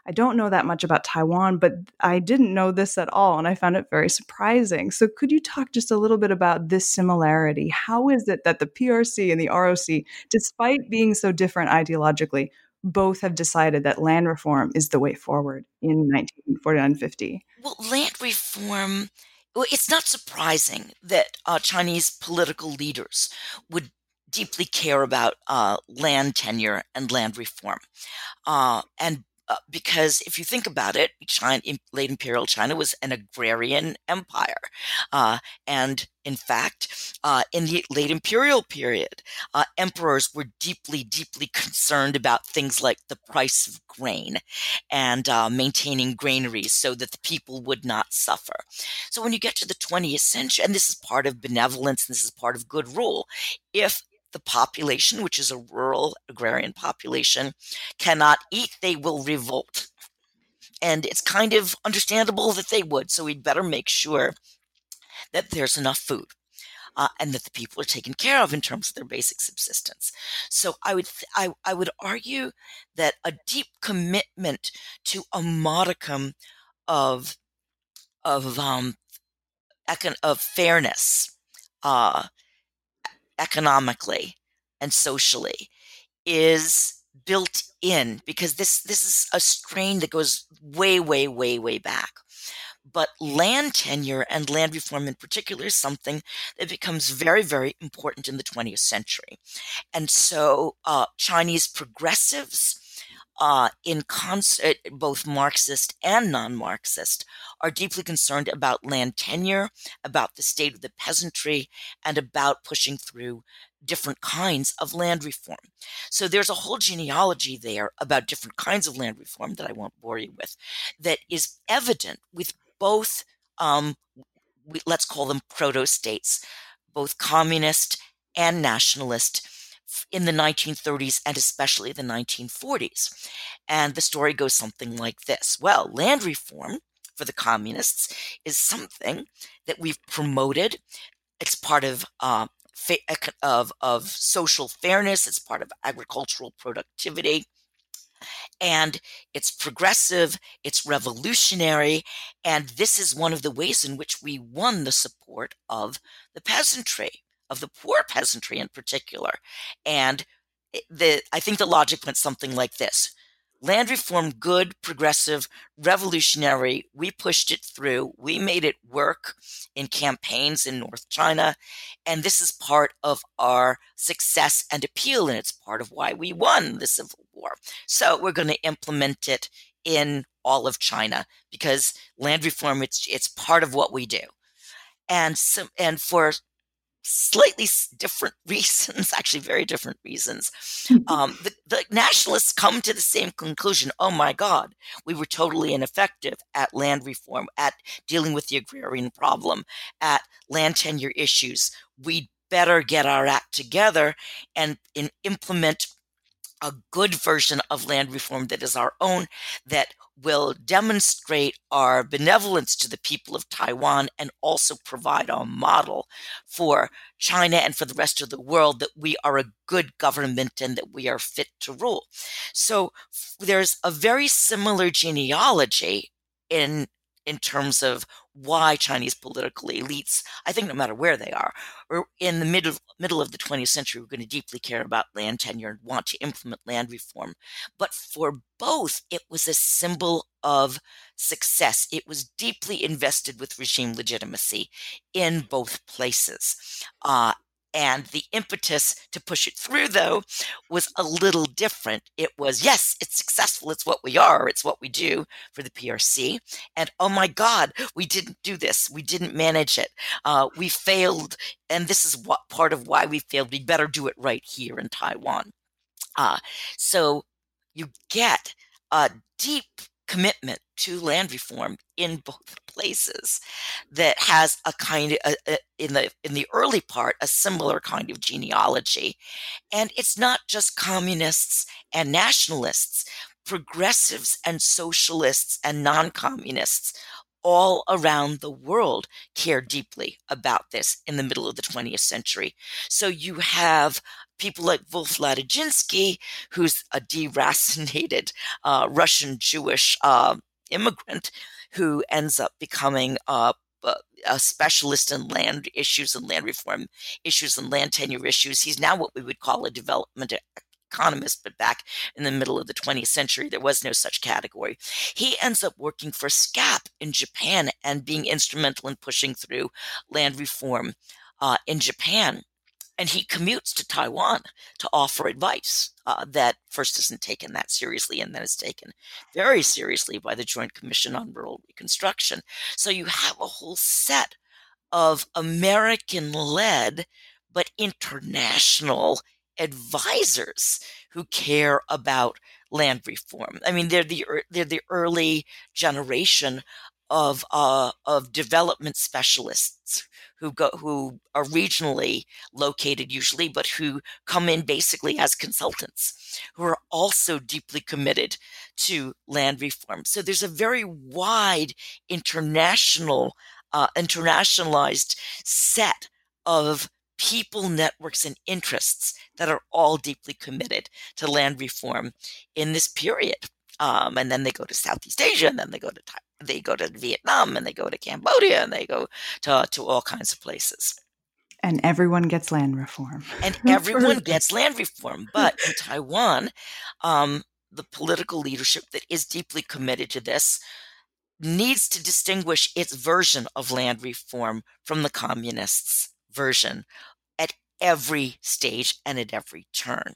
I don't know that much about Taiwan, but I didn't know this at all. And I found it very surprising. So, could you talk just a little bit about this similarity? How is it that the PRC and the ROC, despite being so different ideologically, both have decided that land reform is the way forward in 1949 50. Well, land reform, well, it's not surprising that uh, Chinese political leaders would deeply care about uh, land tenure and land reform. Uh, and uh, because if you think about it, China, late imperial China was an agrarian empire. Uh, and in fact, uh, in the late imperial period, uh, emperors were deeply, deeply concerned about things like the price of grain and uh, maintaining granaries so that the people would not suffer. So when you get to the 20th century, and this is part of benevolence, and this is part of good rule, if the population, which is a rural agrarian population, cannot eat, they will revolt. And it's kind of understandable that they would. So we'd better make sure that there's enough food. Uh, and that the people are taken care of in terms of their basic subsistence. So I would th- I, I would argue that a deep commitment to a modicum of of um, of fairness uh, economically and socially is built in because this this is a strain that goes way way way way back. But land tenure and land reform in particular is something that becomes very very important in the 20th century. And so uh, chinese progressives uh, in concert, both Marxist and non Marxist, are deeply concerned about land tenure, about the state of the peasantry, and about pushing through different kinds of land reform. So there's a whole genealogy there about different kinds of land reform that I won't bore you with that is evident with both, um, let's call them proto states, both communist and nationalist in the 1930s and especially the 1940s. And the story goes something like this Well, land reform for the communists is something that we've promoted. It's part of uh, of of social fairness. It's part of agricultural productivity, and it's progressive. It's revolutionary, and this is one of the ways in which we won the support of the peasantry of the poor peasantry in particular. And the I think the logic went something like this. Land reform, good, progressive, revolutionary. We pushed it through. We made it work in campaigns in North China. And this is part of our success and appeal. And it's part of why we won the Civil War. So we're going to implement it in all of China because land reform, it's, it's part of what we do. And so, and for slightly different reasons, actually very different reasons. Mm-hmm. Um, the, the, nationalists come to the same conclusion. Oh my God, we were totally ineffective at land reform, at dealing with the agrarian problem, at land tenure issues. We'd better get our act together and, and implement a good version of land reform that is our own, that will demonstrate our benevolence to the people of Taiwan and also provide a model for China and for the rest of the world that we are a good government and that we are fit to rule. So there's a very similar genealogy in in terms of why Chinese political elites, I think no matter where they are, or in the middle middle of the 20th century, we're going to deeply care about land tenure and want to implement land reform. But for both, it was a symbol of success. It was deeply invested with regime legitimacy in both places. Uh, and the impetus to push it through, though, was a little different. It was, yes, it's successful. It's what we are. It's what we do for the PRC. And oh my God, we didn't do this. We didn't manage it. Uh, we failed. And this is what part of why we failed. We better do it right here in Taiwan. Uh, so you get a deep commitment to land reform in both places that has a kind of a, a, in the in the early part a similar kind of genealogy. And it's not just communists and nationalists progressives and socialists and non-communists all around the world care deeply about this in the middle of the 20th century. So you have people like Wolf Ladejinsky, who's a deracinated uh, Russian Jewish uh, immigrant who ends up becoming uh, a specialist in land issues and land reform issues and land tenure issues. He's now what we would call a development economist, but back in the middle of the 20th century, there was no such category. He ends up working for SCAP in Japan and being instrumental in pushing through land reform uh, in Japan. And he commutes to Taiwan to offer advice uh, that first isn't taken that seriously and then is taken very seriously by the Joint Commission on Rural Reconstruction. So you have a whole set of American led but international advisors who care about land reform. I mean, they're the they're the early generation of uh, of development specialists who go who are regionally located usually, but who come in basically as consultants who are also deeply committed to land reform. So there's a very wide international uh, internationalized set of people, networks, and interests that are all deeply committed to land reform in this period. Um, and then they go to Southeast Asia, and then they go to they go to Vietnam, and they go to Cambodia, and they go to to all kinds of places. And everyone gets land reform. And everyone gets land reform. But in Taiwan, um, the political leadership that is deeply committed to this needs to distinguish its version of land reform from the communists' version at every stage and at every turn.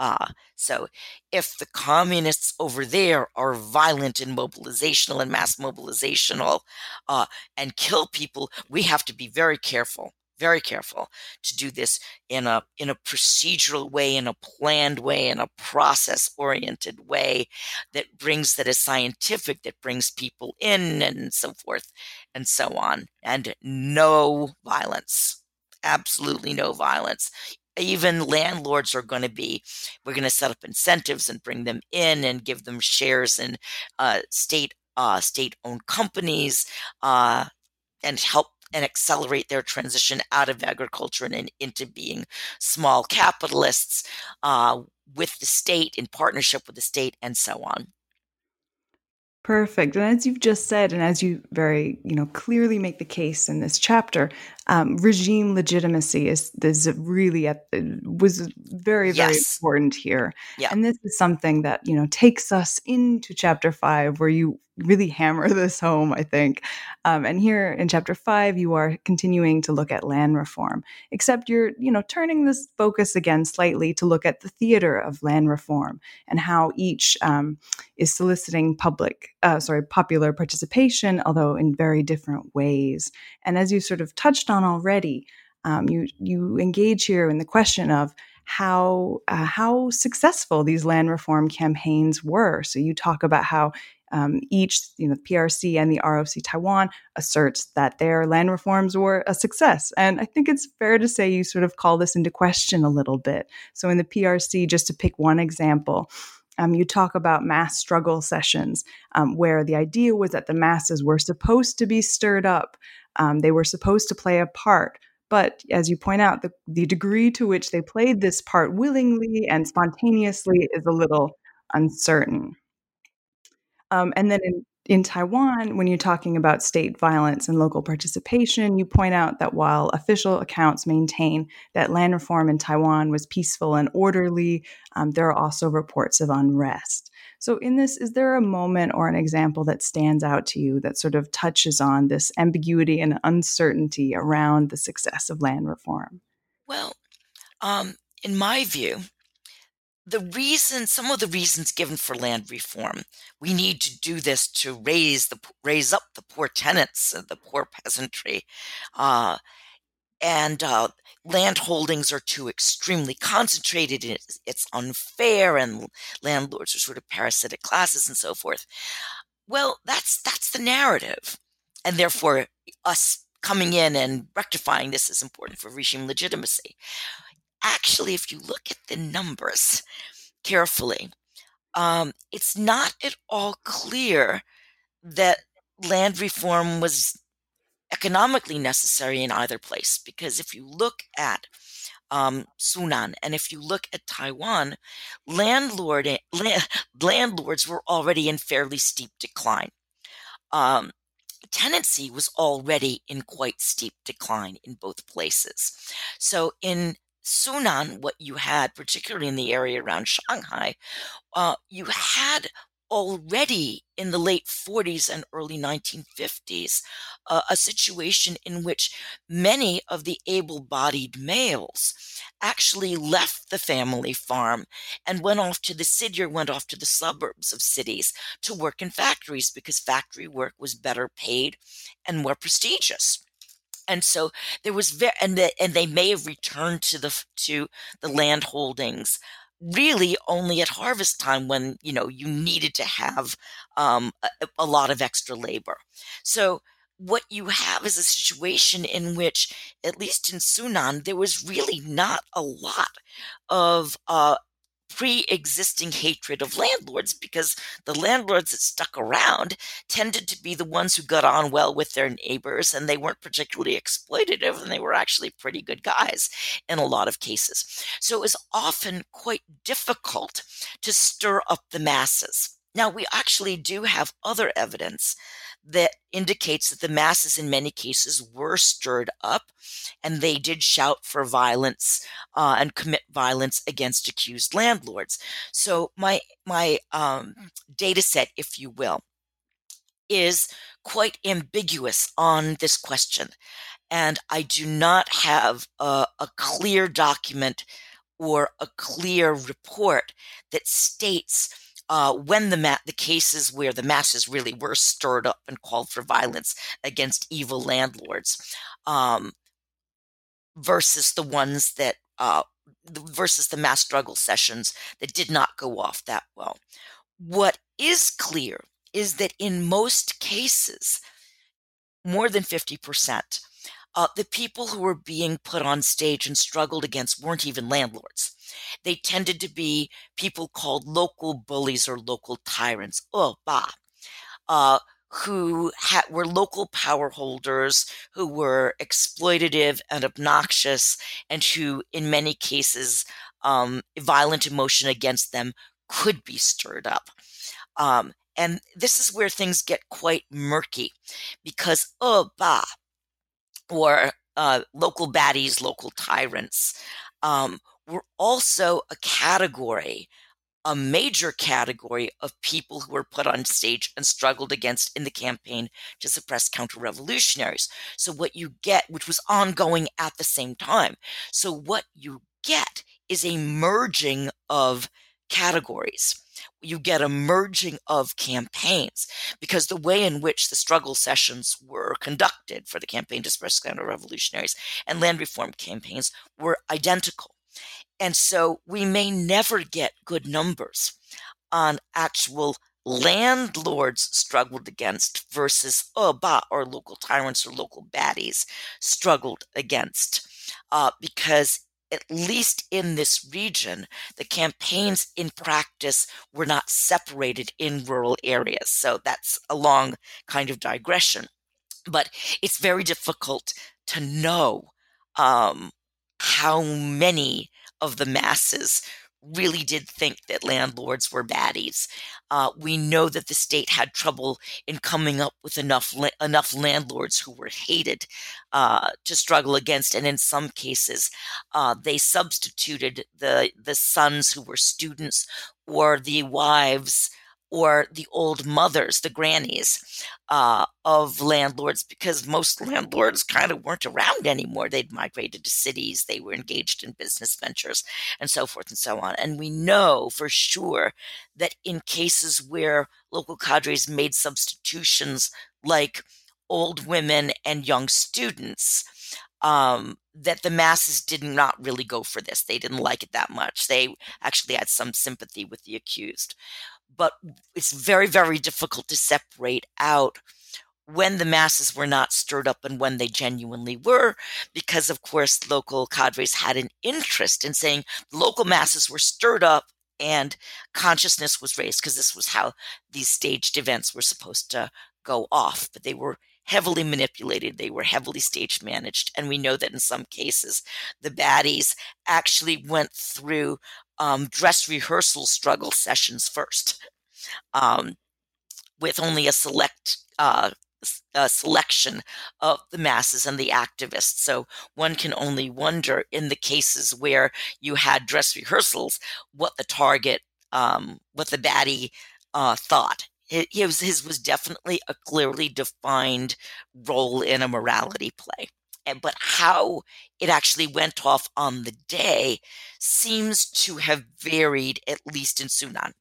Uh, so if the communists over there are violent and mobilizational and mass mobilizational uh, and kill people, we have to be very careful very careful to do this in a in a procedural way in a planned way in a process oriented way that brings that is scientific that brings people in and so forth and so on and no violence absolutely no violence even landlords are going to be we're going to set up incentives and bring them in and give them shares in uh, state uh, state owned companies uh, and help and accelerate their transition out of agriculture and into being small capitalists uh, with the state in partnership with the state and so on. Perfect. And as you've just said, and as you very, you know, clearly make the case in this chapter, um, regime legitimacy is, is really at the, was very, very yes. important here. Yeah. And this is something that, you know, takes us into chapter five, where you really hammer this home, I think. Um, and here in chapter five, you are continuing to look at land reform, except you're, you know, turning this focus again slightly to look at the theater of land reform and how each um, is soliciting public, uh, sorry, popular participation, although in very different ways. And as you sort of touched on already, um, you you engage here in the question of how uh, how successful these land reform campaigns were. So you talk about how um, each, you know, the PRC and the ROC Taiwan asserts that their land reforms were a success. And I think it's fair to say you sort of call this into question a little bit. So in the PRC, just to pick one example, um, you talk about mass struggle sessions um, where the idea was that the masses were supposed to be stirred up, um, they were supposed to play a part. But as you point out, the, the degree to which they played this part willingly and spontaneously is a little uncertain. Um, and then in, in Taiwan, when you're talking about state violence and local participation, you point out that while official accounts maintain that land reform in Taiwan was peaceful and orderly, um, there are also reports of unrest. So, in this, is there a moment or an example that stands out to you that sort of touches on this ambiguity and uncertainty around the success of land reform? Well, um, in my view, the reason some of the reasons given for land reform. We need to do this to raise the raise up the poor tenants and the poor peasantry uh, and uh, land holdings are too extremely concentrated it's, it's unfair and landlords are sort of parasitic classes and so forth. Well that's that's the narrative and therefore us coming in and rectifying this is important for regime legitimacy actually, if you look at the numbers carefully, um, it's not at all clear that land reform was economically necessary in either place. Because if you look at um, Sunan and if you look at Taiwan, landlord land, landlords were already in fairly steep decline. Um, tenancy was already in quite steep decline in both places. So in Sunan, what you had, particularly in the area around Shanghai, uh, you had already in the late 40s and early 1950s uh, a situation in which many of the able bodied males actually left the family farm and went off to the city or went off to the suburbs of cities to work in factories because factory work was better paid and more prestigious and so there was very and the, and they may have returned to the to the land holdings really only at harvest time when you know you needed to have um, a, a lot of extra labor. So what you have is a situation in which, at least in Sunan, there was really not a lot of uh, pre-existing hatred of landlords because the landlords that stuck around tended to be the ones who got on well with their neighbors and they weren't particularly exploitative and they were actually pretty good guys in a lot of cases. So it was often quite difficult to stir up the masses. Now we actually do have other evidence that indicates that the masses in many cases were stirred up and they did shout for violence uh, and commit violence against accused landlords. So my my um, data set if you will is quite ambiguous on this question and i do not have a, a clear document or a clear report that states uh, when the ma- the cases where the masses really were stirred up and called for violence against evil landlords, um, versus the ones that uh, versus the mass struggle sessions that did not go off that well. What is clear is that in most cases, more than fifty percent uh, the people who were being put on stage and struggled against weren't even landlords. They tended to be people called local bullies or local tyrants, oh, bah, uh, who had, were local power holders, who were exploitative and obnoxious, and who, in many cases, um, violent emotion against them could be stirred up. Um, and this is where things get quite murky because, oh, bah, or uh, local baddies, local tyrants, um, were also a category, a major category of people who were put on stage and struggled against in the campaign to suppress counter revolutionaries. So, what you get, which was ongoing at the same time, so what you get is a merging of categories you get a merging of campaigns because the way in which the struggle sessions were conducted for the campaign to suppress counter revolutionaries and land reform campaigns were identical. And so we may never get good numbers on actual landlords struggled against versus eba or local tyrants or local baddies struggled against. Uh, because at least in this region, the campaigns in practice were not separated in rural areas. So that's a long kind of digression. But it's very difficult to know um, how many of the masses really did think that landlords were baddies. Uh, we know that the state had trouble in coming up with enough la- enough landlords who were hated uh, to struggle against, and in some cases, uh, they substituted the the sons who were students or the wives or the old mothers, the grannies uh, of landlords, because most landlords kind of weren't around anymore. They'd migrated to cities, they were engaged in business ventures, and so forth and so on. And we know for sure that in cases where local cadres made substitutions like old women and young students, um, that the masses did not really go for this. They didn't like it that much. They actually had some sympathy with the accused but it's very, very difficult to separate out when the masses were not stirred up and when they genuinely were, because of course local cadres had an interest in saying local masses were stirred up and consciousness was raised, because this was how these staged events were supposed to go off. But they were heavily manipulated, they were heavily stage managed. And we know that in some cases, the baddies actually went through um, dress rehearsal struggle sessions first, um, with only a select uh, uh, selection of the masses and the activists. So one can only wonder in the cases where you had dress rehearsals what the target, um, what the baddie uh, thought. It his was definitely a clearly defined role in a morality play. But how it actually went off on the day seems to have varied, at least in Sunan.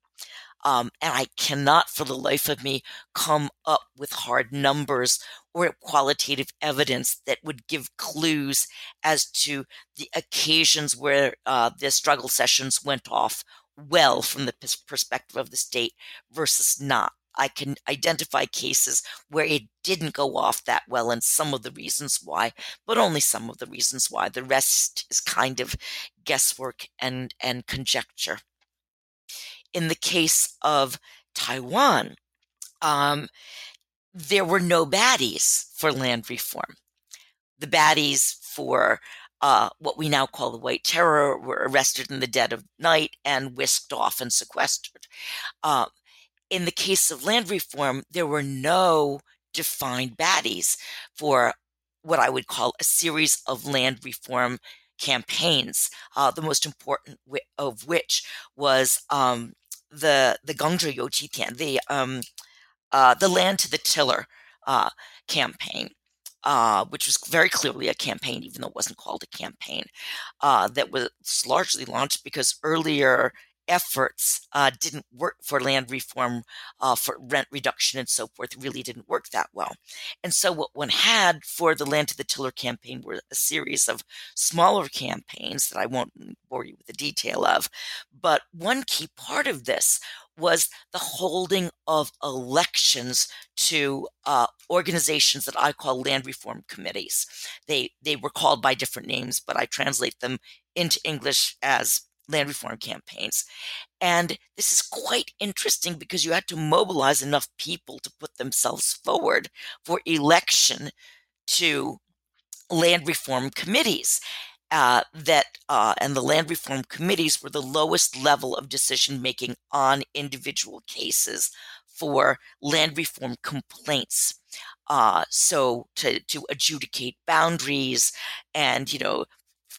Um, and I cannot for the life of me come up with hard numbers or qualitative evidence that would give clues as to the occasions where uh, the struggle sessions went off well from the perspective of the state versus not. I can identify cases where it didn't go off that well and some of the reasons why, but only some of the reasons why. The rest is kind of guesswork and, and conjecture in the case of Taiwan, um, there were no baddies for land reform. The baddies for uh, what we now call the White Terror were arrested in the dead of night and whisked off and sequestered. Uh, in the case of land reform, there were no defined baddies for what I would call a series of land reform campaigns, uh, the most important of which was um, the the Gengzhe Youqi the um, uh, the land to the tiller uh, campaign, uh, which was very clearly a campaign, even though it wasn't called a campaign, uh, that was largely launched because earlier efforts uh, didn't work for land reform, uh, for rent reduction, and so forth, really didn't work that well. And so, what one had for the Land to the Tiller campaign were a series of smaller campaigns that I won't bore you with the detail of. But one key part of this was the holding of elections to uh, organizations that I call land reform committees. They they were called by different names, but I translate them into English as land reform campaigns. And this is quite interesting because you had to mobilize enough people to put themselves forward for election to land reform committees. Uh, that uh, and the land reform committees were the lowest level of decision making on individual cases for land reform complaints. Uh, so to to adjudicate boundaries and you know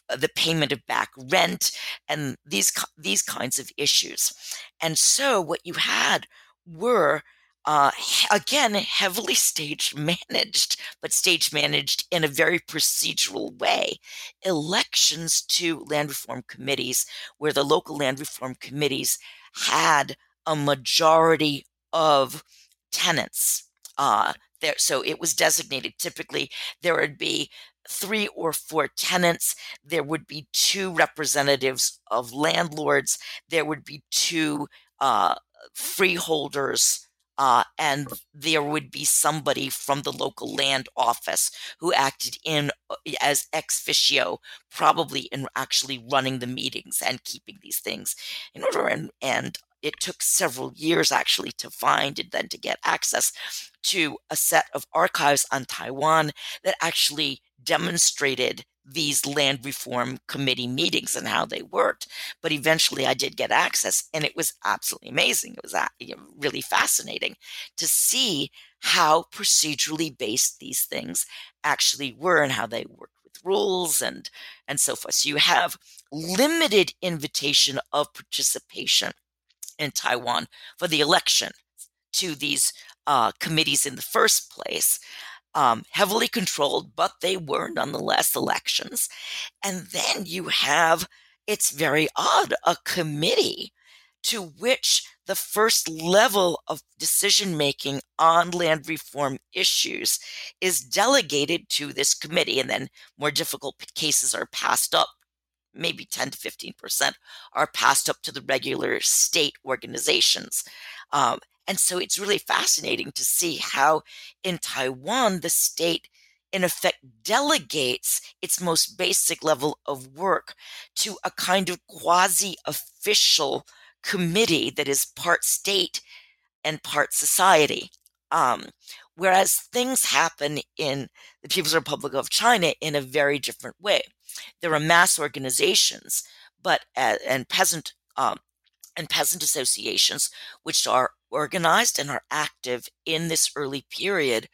the payment of back rent and these these kinds of issues. And so what you had were uh, again heavily stage managed, but stage managed in a very procedural way. Elections to land reform committees, where the local land reform committees had a majority of tenants. Uh, there, so it was designated. Typically, there would be three or four tenants. There would be two representatives of landlords. There would be two uh, freeholders. Uh, and there would be somebody from the local land office who acted in uh, as ex officio, probably in actually running the meetings and keeping these things in order. And, and it took several years actually to find and then to get access to a set of archives on Taiwan that actually demonstrated these land reform committee meetings and how they worked. But eventually I did get access and it was absolutely amazing. It was really fascinating to see how procedurally based these things actually were and how they worked with rules and and so forth. So you have limited invitation of participation in Taiwan for the election to these uh, committees in the first place um, heavily controlled, but they were nonetheless elections. And then you have, it's very odd, a committee to which the first level of decision making on land reform issues is delegated to this committee. And then more difficult cases are passed up maybe 10 to 15% are passed up to the regular state organizations. Um, and so it's really fascinating to see how in Taiwan, the state in effect delegates its most basic level of work to a kind of quasi official committee that is part state and part society. Um, whereas things happen in the People's Republic of China in a very different way. There are mass organizations, but uh, and peasant um, and peasant associations, which are organized and are active in this early period.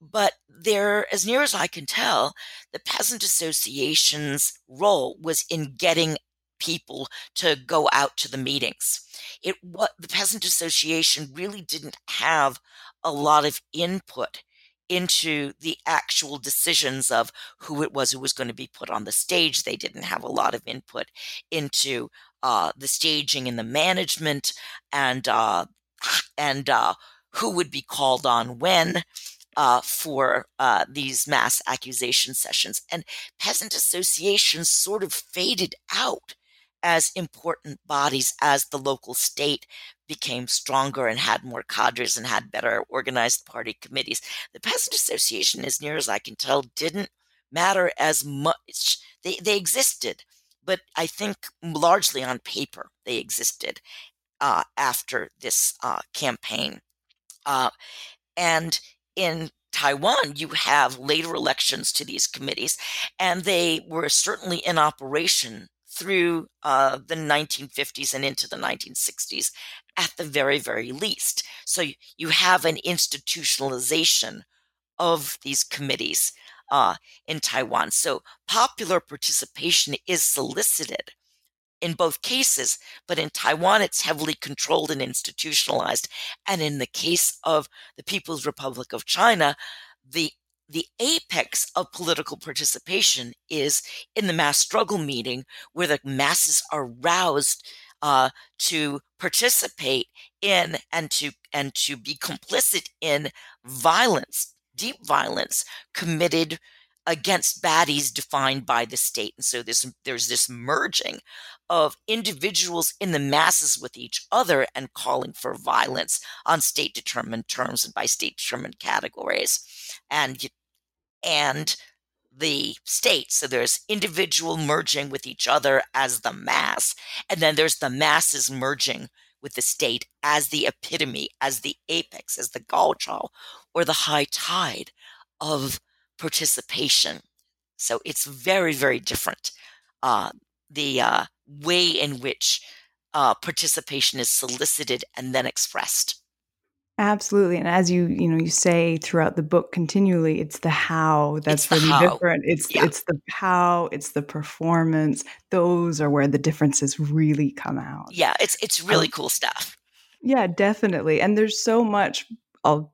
But there, as near as I can tell, the peasant association's role was in getting people to go out to the meetings. It what the peasant association really didn't have a lot of input into the actual decisions of who it was who was going to be put on the stage. They didn't have a lot of input into uh, the staging and the management, and uh, and uh, who would be called on when. Uh, for uh, these mass accusation sessions. And peasant associations sort of faded out as important bodies as the local state became stronger and had more cadres and had better organized party committees. The Peasant Association, as near as I can tell, didn't matter as much. They, they existed, but I think largely on paper they existed uh, after this uh, campaign. Uh, and in Taiwan, you have later elections to these committees, and they were certainly in operation through uh, the 1950s and into the 1960s at the very, very least. So you, have an institutionalization of these committees uh, in Taiwan. So popular participation is solicited in both cases, but in Taiwan, it's heavily controlled and institutionalized. And in the case of the People's Republic of China, the the apex of political participation is in the mass struggle meeting where the masses are roused uh, to participate in and to and to be complicit in violence deep violence committed against baddies defined by the state and so this there's this merging of individuals in the masses with each other and calling for violence on state determined terms and by state determined categories and and the state. So there's individual merging with each other as the mass, and then there's the masses merging with the state as the epitome, as the apex, as the gaochao, or the high tide of participation. So it's very, very different. Uh, the uh, way in which uh, participation is solicited and then expressed. Absolutely. And as you, you know, you say throughout the book continually, it's the how that's the really how. different. It's Yeah. it's the how, it's the performance. Those are where the differences really come out. Yeah, it's it's really Um, cool stuff. yeah, definitely. And there's so much I'll, I'll-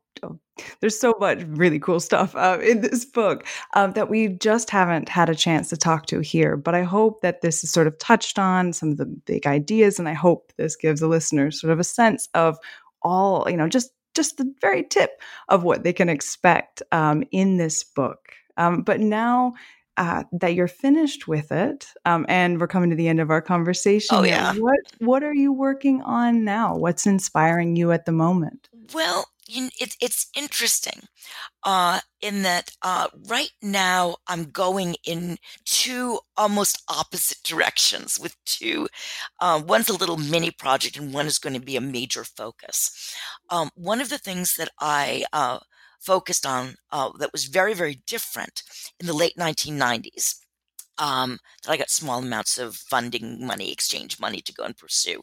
there's so much really cool stuff uh, in this book um, that we just haven't had a chance to talk to here. But I hope that this has sort of touched on some of the big ideas, and I hope this gives the listeners sort of a sense of all, you know, just just the very tip of what they can expect um, in this book. Um, but now uh, that you're finished with it, um, and we're coming to the end of our conversation, Oh, yeah. what what are you working on now? What's inspiring you at the moment? Well, you, it's it's interesting, uh, in that uh, right now I'm going in two almost opposite directions with two. Uh, one's a little mini project, and one is going to be a major focus. Um, one of the things that I uh, focused on uh, that was very very different in the late 1990s. Um, that I got small amounts of funding money, exchange money to go and pursue,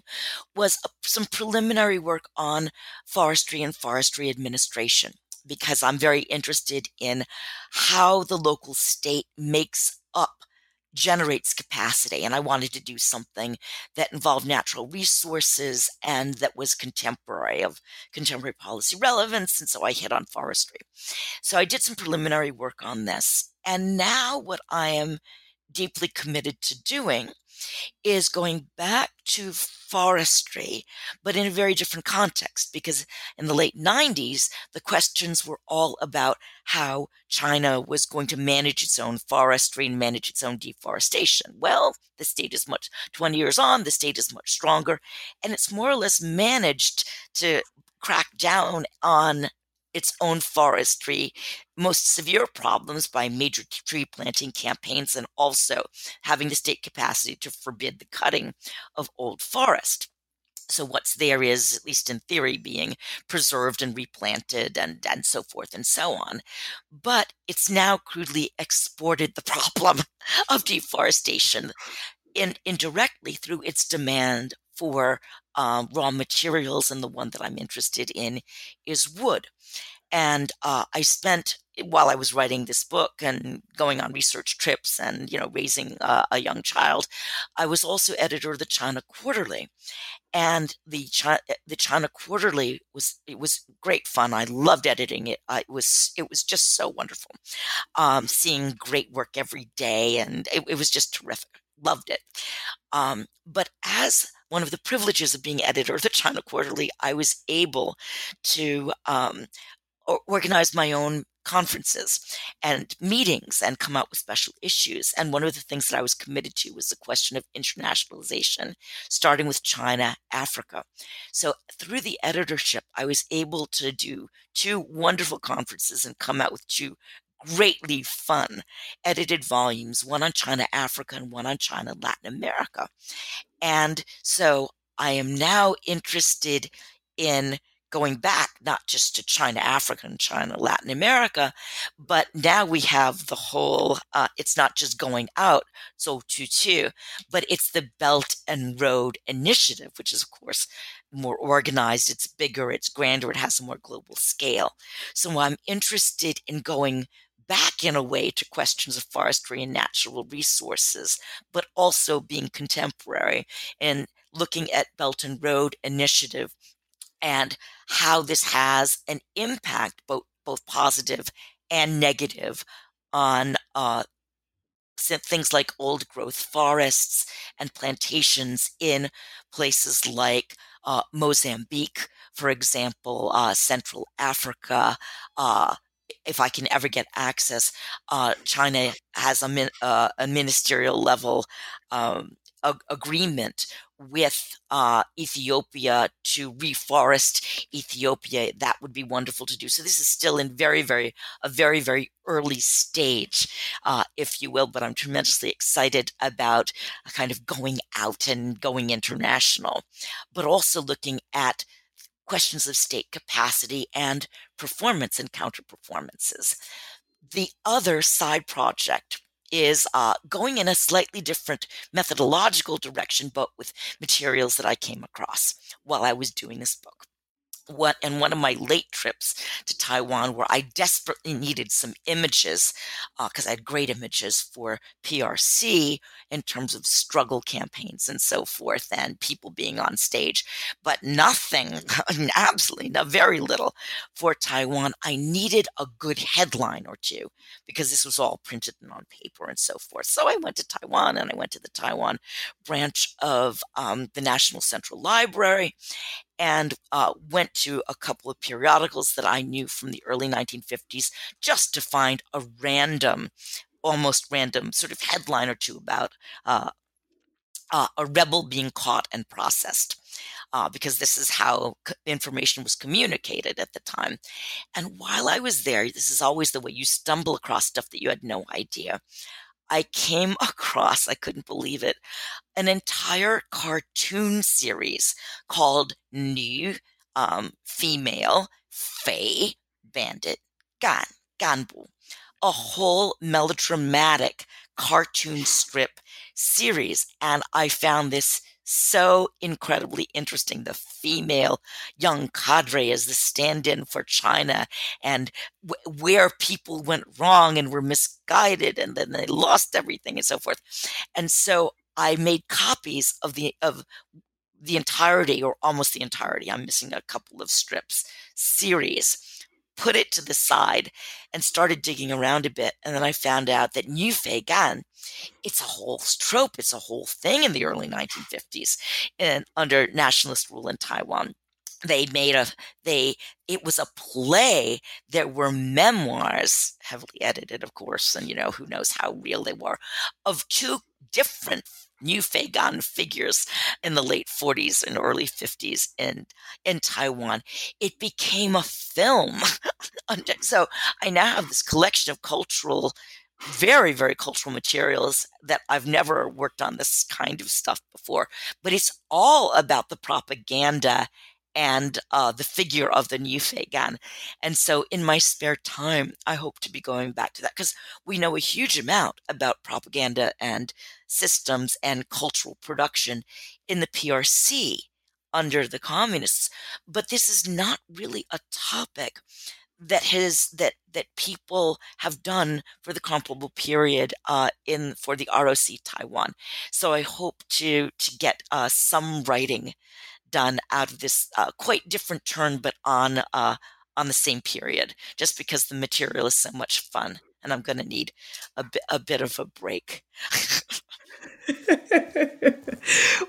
was a, some preliminary work on forestry and forestry administration because I'm very interested in how the local state makes up generates capacity and I wanted to do something that involved natural resources and that was contemporary of contemporary policy relevance and so I hit on forestry. So I did some preliminary work on this and now what I am deeply committed to doing is going back to forestry, but in a very different context. Because in the late 90s, the questions were all about how China was going to manage its own forestry and manage its own deforestation. Well, the state is much, 20 years on, the state is much stronger, and it's more or less managed to crack down on its own forestry most severe problems by major tree planting campaigns and also having the state capacity to forbid the cutting of old forest. So what's there is, at least in theory, being preserved and replanted and, and so forth and so on. But it's now crudely exported the problem of deforestation in, indirectly through its demand for um, raw materials, and the one that I'm interested in is wood. And uh, I spent while I was writing this book and going on research trips and you know raising uh, a young child, I was also editor of the China Quarterly, and the China, the China Quarterly was it was great fun. I loved editing it. it was it was just so wonderful, um, seeing great work every day, and it, it was just terrific. Loved it. Um, but as one of the privileges of being editor of the China Quarterly, I was able to um, organize my own conferences and meetings and come out with special issues. And one of the things that I was committed to was the question of internationalization, starting with China, Africa. So through the editorship, I was able to do two wonderful conferences and come out with two greatly fun edited volumes, one on China, Africa, and one on China, Latin America. And so I am now interested in going back not just to China, Africa, and China, Latin America, but now we have the whole, uh, it's not just going out, so to two, but it's the Belt and Road Initiative, which is, of course, more organized, it's bigger, it's grander, it has a more global scale. So I'm interested in going back in a way to questions of forestry and natural resources, but also being contemporary and looking at Belt and Road Initiative and how this has an impact, both both positive and negative, on uh, things like old growth forests and plantations in places like uh, Mozambique, for example, uh, Central Africa. If I can ever get access, uh, China has a, min- uh, a ministerial level um, a- agreement with uh, Ethiopia to reforest Ethiopia. That would be wonderful to do. So this is still in very, very, a very, very early stage, uh, if you will. But I'm tremendously excited about kind of going out and going international, but also looking at questions of state capacity and performance and counter performances. The other side project is uh, going in a slightly different methodological direction, but with materials that I came across while I was doing this book what and one of my late trips to Taiwan where I desperately needed some images because uh, I had great images for PRC in terms of struggle campaigns and so forth and people being on stage, but nothing, absolutely not very little for Taiwan. I needed a good headline or two because this was all printed and on paper and so forth. So I went to Taiwan and I went to the Taiwan branch of um, the National Central Library and uh, went to a couple of periodicals that I knew from the early 1950s just to find a random, almost random sort of headline or two about uh, uh, a rebel being caught and processed. Uh, because this is how information was communicated at the time. And while I was there, this is always the way you stumble across stuff that you had no idea. I came across, I couldn't believe it, an entire cartoon series called Nü um, Female Fei Bandit Gan Ganbu, a whole melodramatic cartoon strip series. And I found this so incredibly interesting. The female young cadre as the stand in for China and where people went wrong and were misguided and then they lost everything and so forth. And so I made copies of the, of, the entirety or almost the entirety i'm missing a couple of strips series put it to the side and started digging around a bit. And then I found out that Nü Fei Gan, it's a whole trope, it's a whole thing in the early 1950s and under nationalist rule in Taiwan. They made a they it was a play. There were memoirs, heavily edited, of course, and you know who knows how real they were, of two different Nü Fei Gan figures in the late 40s and early 50s in, in Taiwan. It became a film. so I now have this collection of cultural, very, very cultural materials that I've never worked on this kind of stuff before. But it's all about the propaganda and uh, the figure of the new Gan. And so in my spare time, I hope to be going back to that because we know a huge amount about propaganda and systems and cultural production in the PRC under the communists. But this is not really a topic that has that that people have done for the comparable period uh, in for the ROC Taiwan. So I hope to to get uh, some writing done out of this uh, quite different turn, but on uh, on the same period, just because the material is so much fun, and I'm going to need a bit a bit of a break.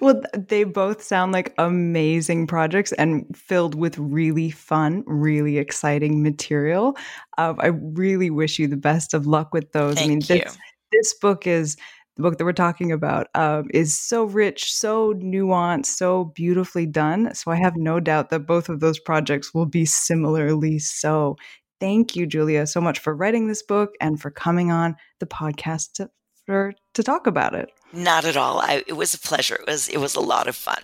well, they both sound like amazing projects and filled with really fun, really exciting material. Uh, I really wish you the best of luck with those. Thank I mean, you. this this book is the book that we're talking about um, is so rich, so nuanced, so beautifully done. So I have no doubt that both of those projects will be similarly so. Thank you, Julia, so much for writing this book and for coming on the podcast to, for, to talk about it. Not at all. I, it was a pleasure. It was it was a lot of fun.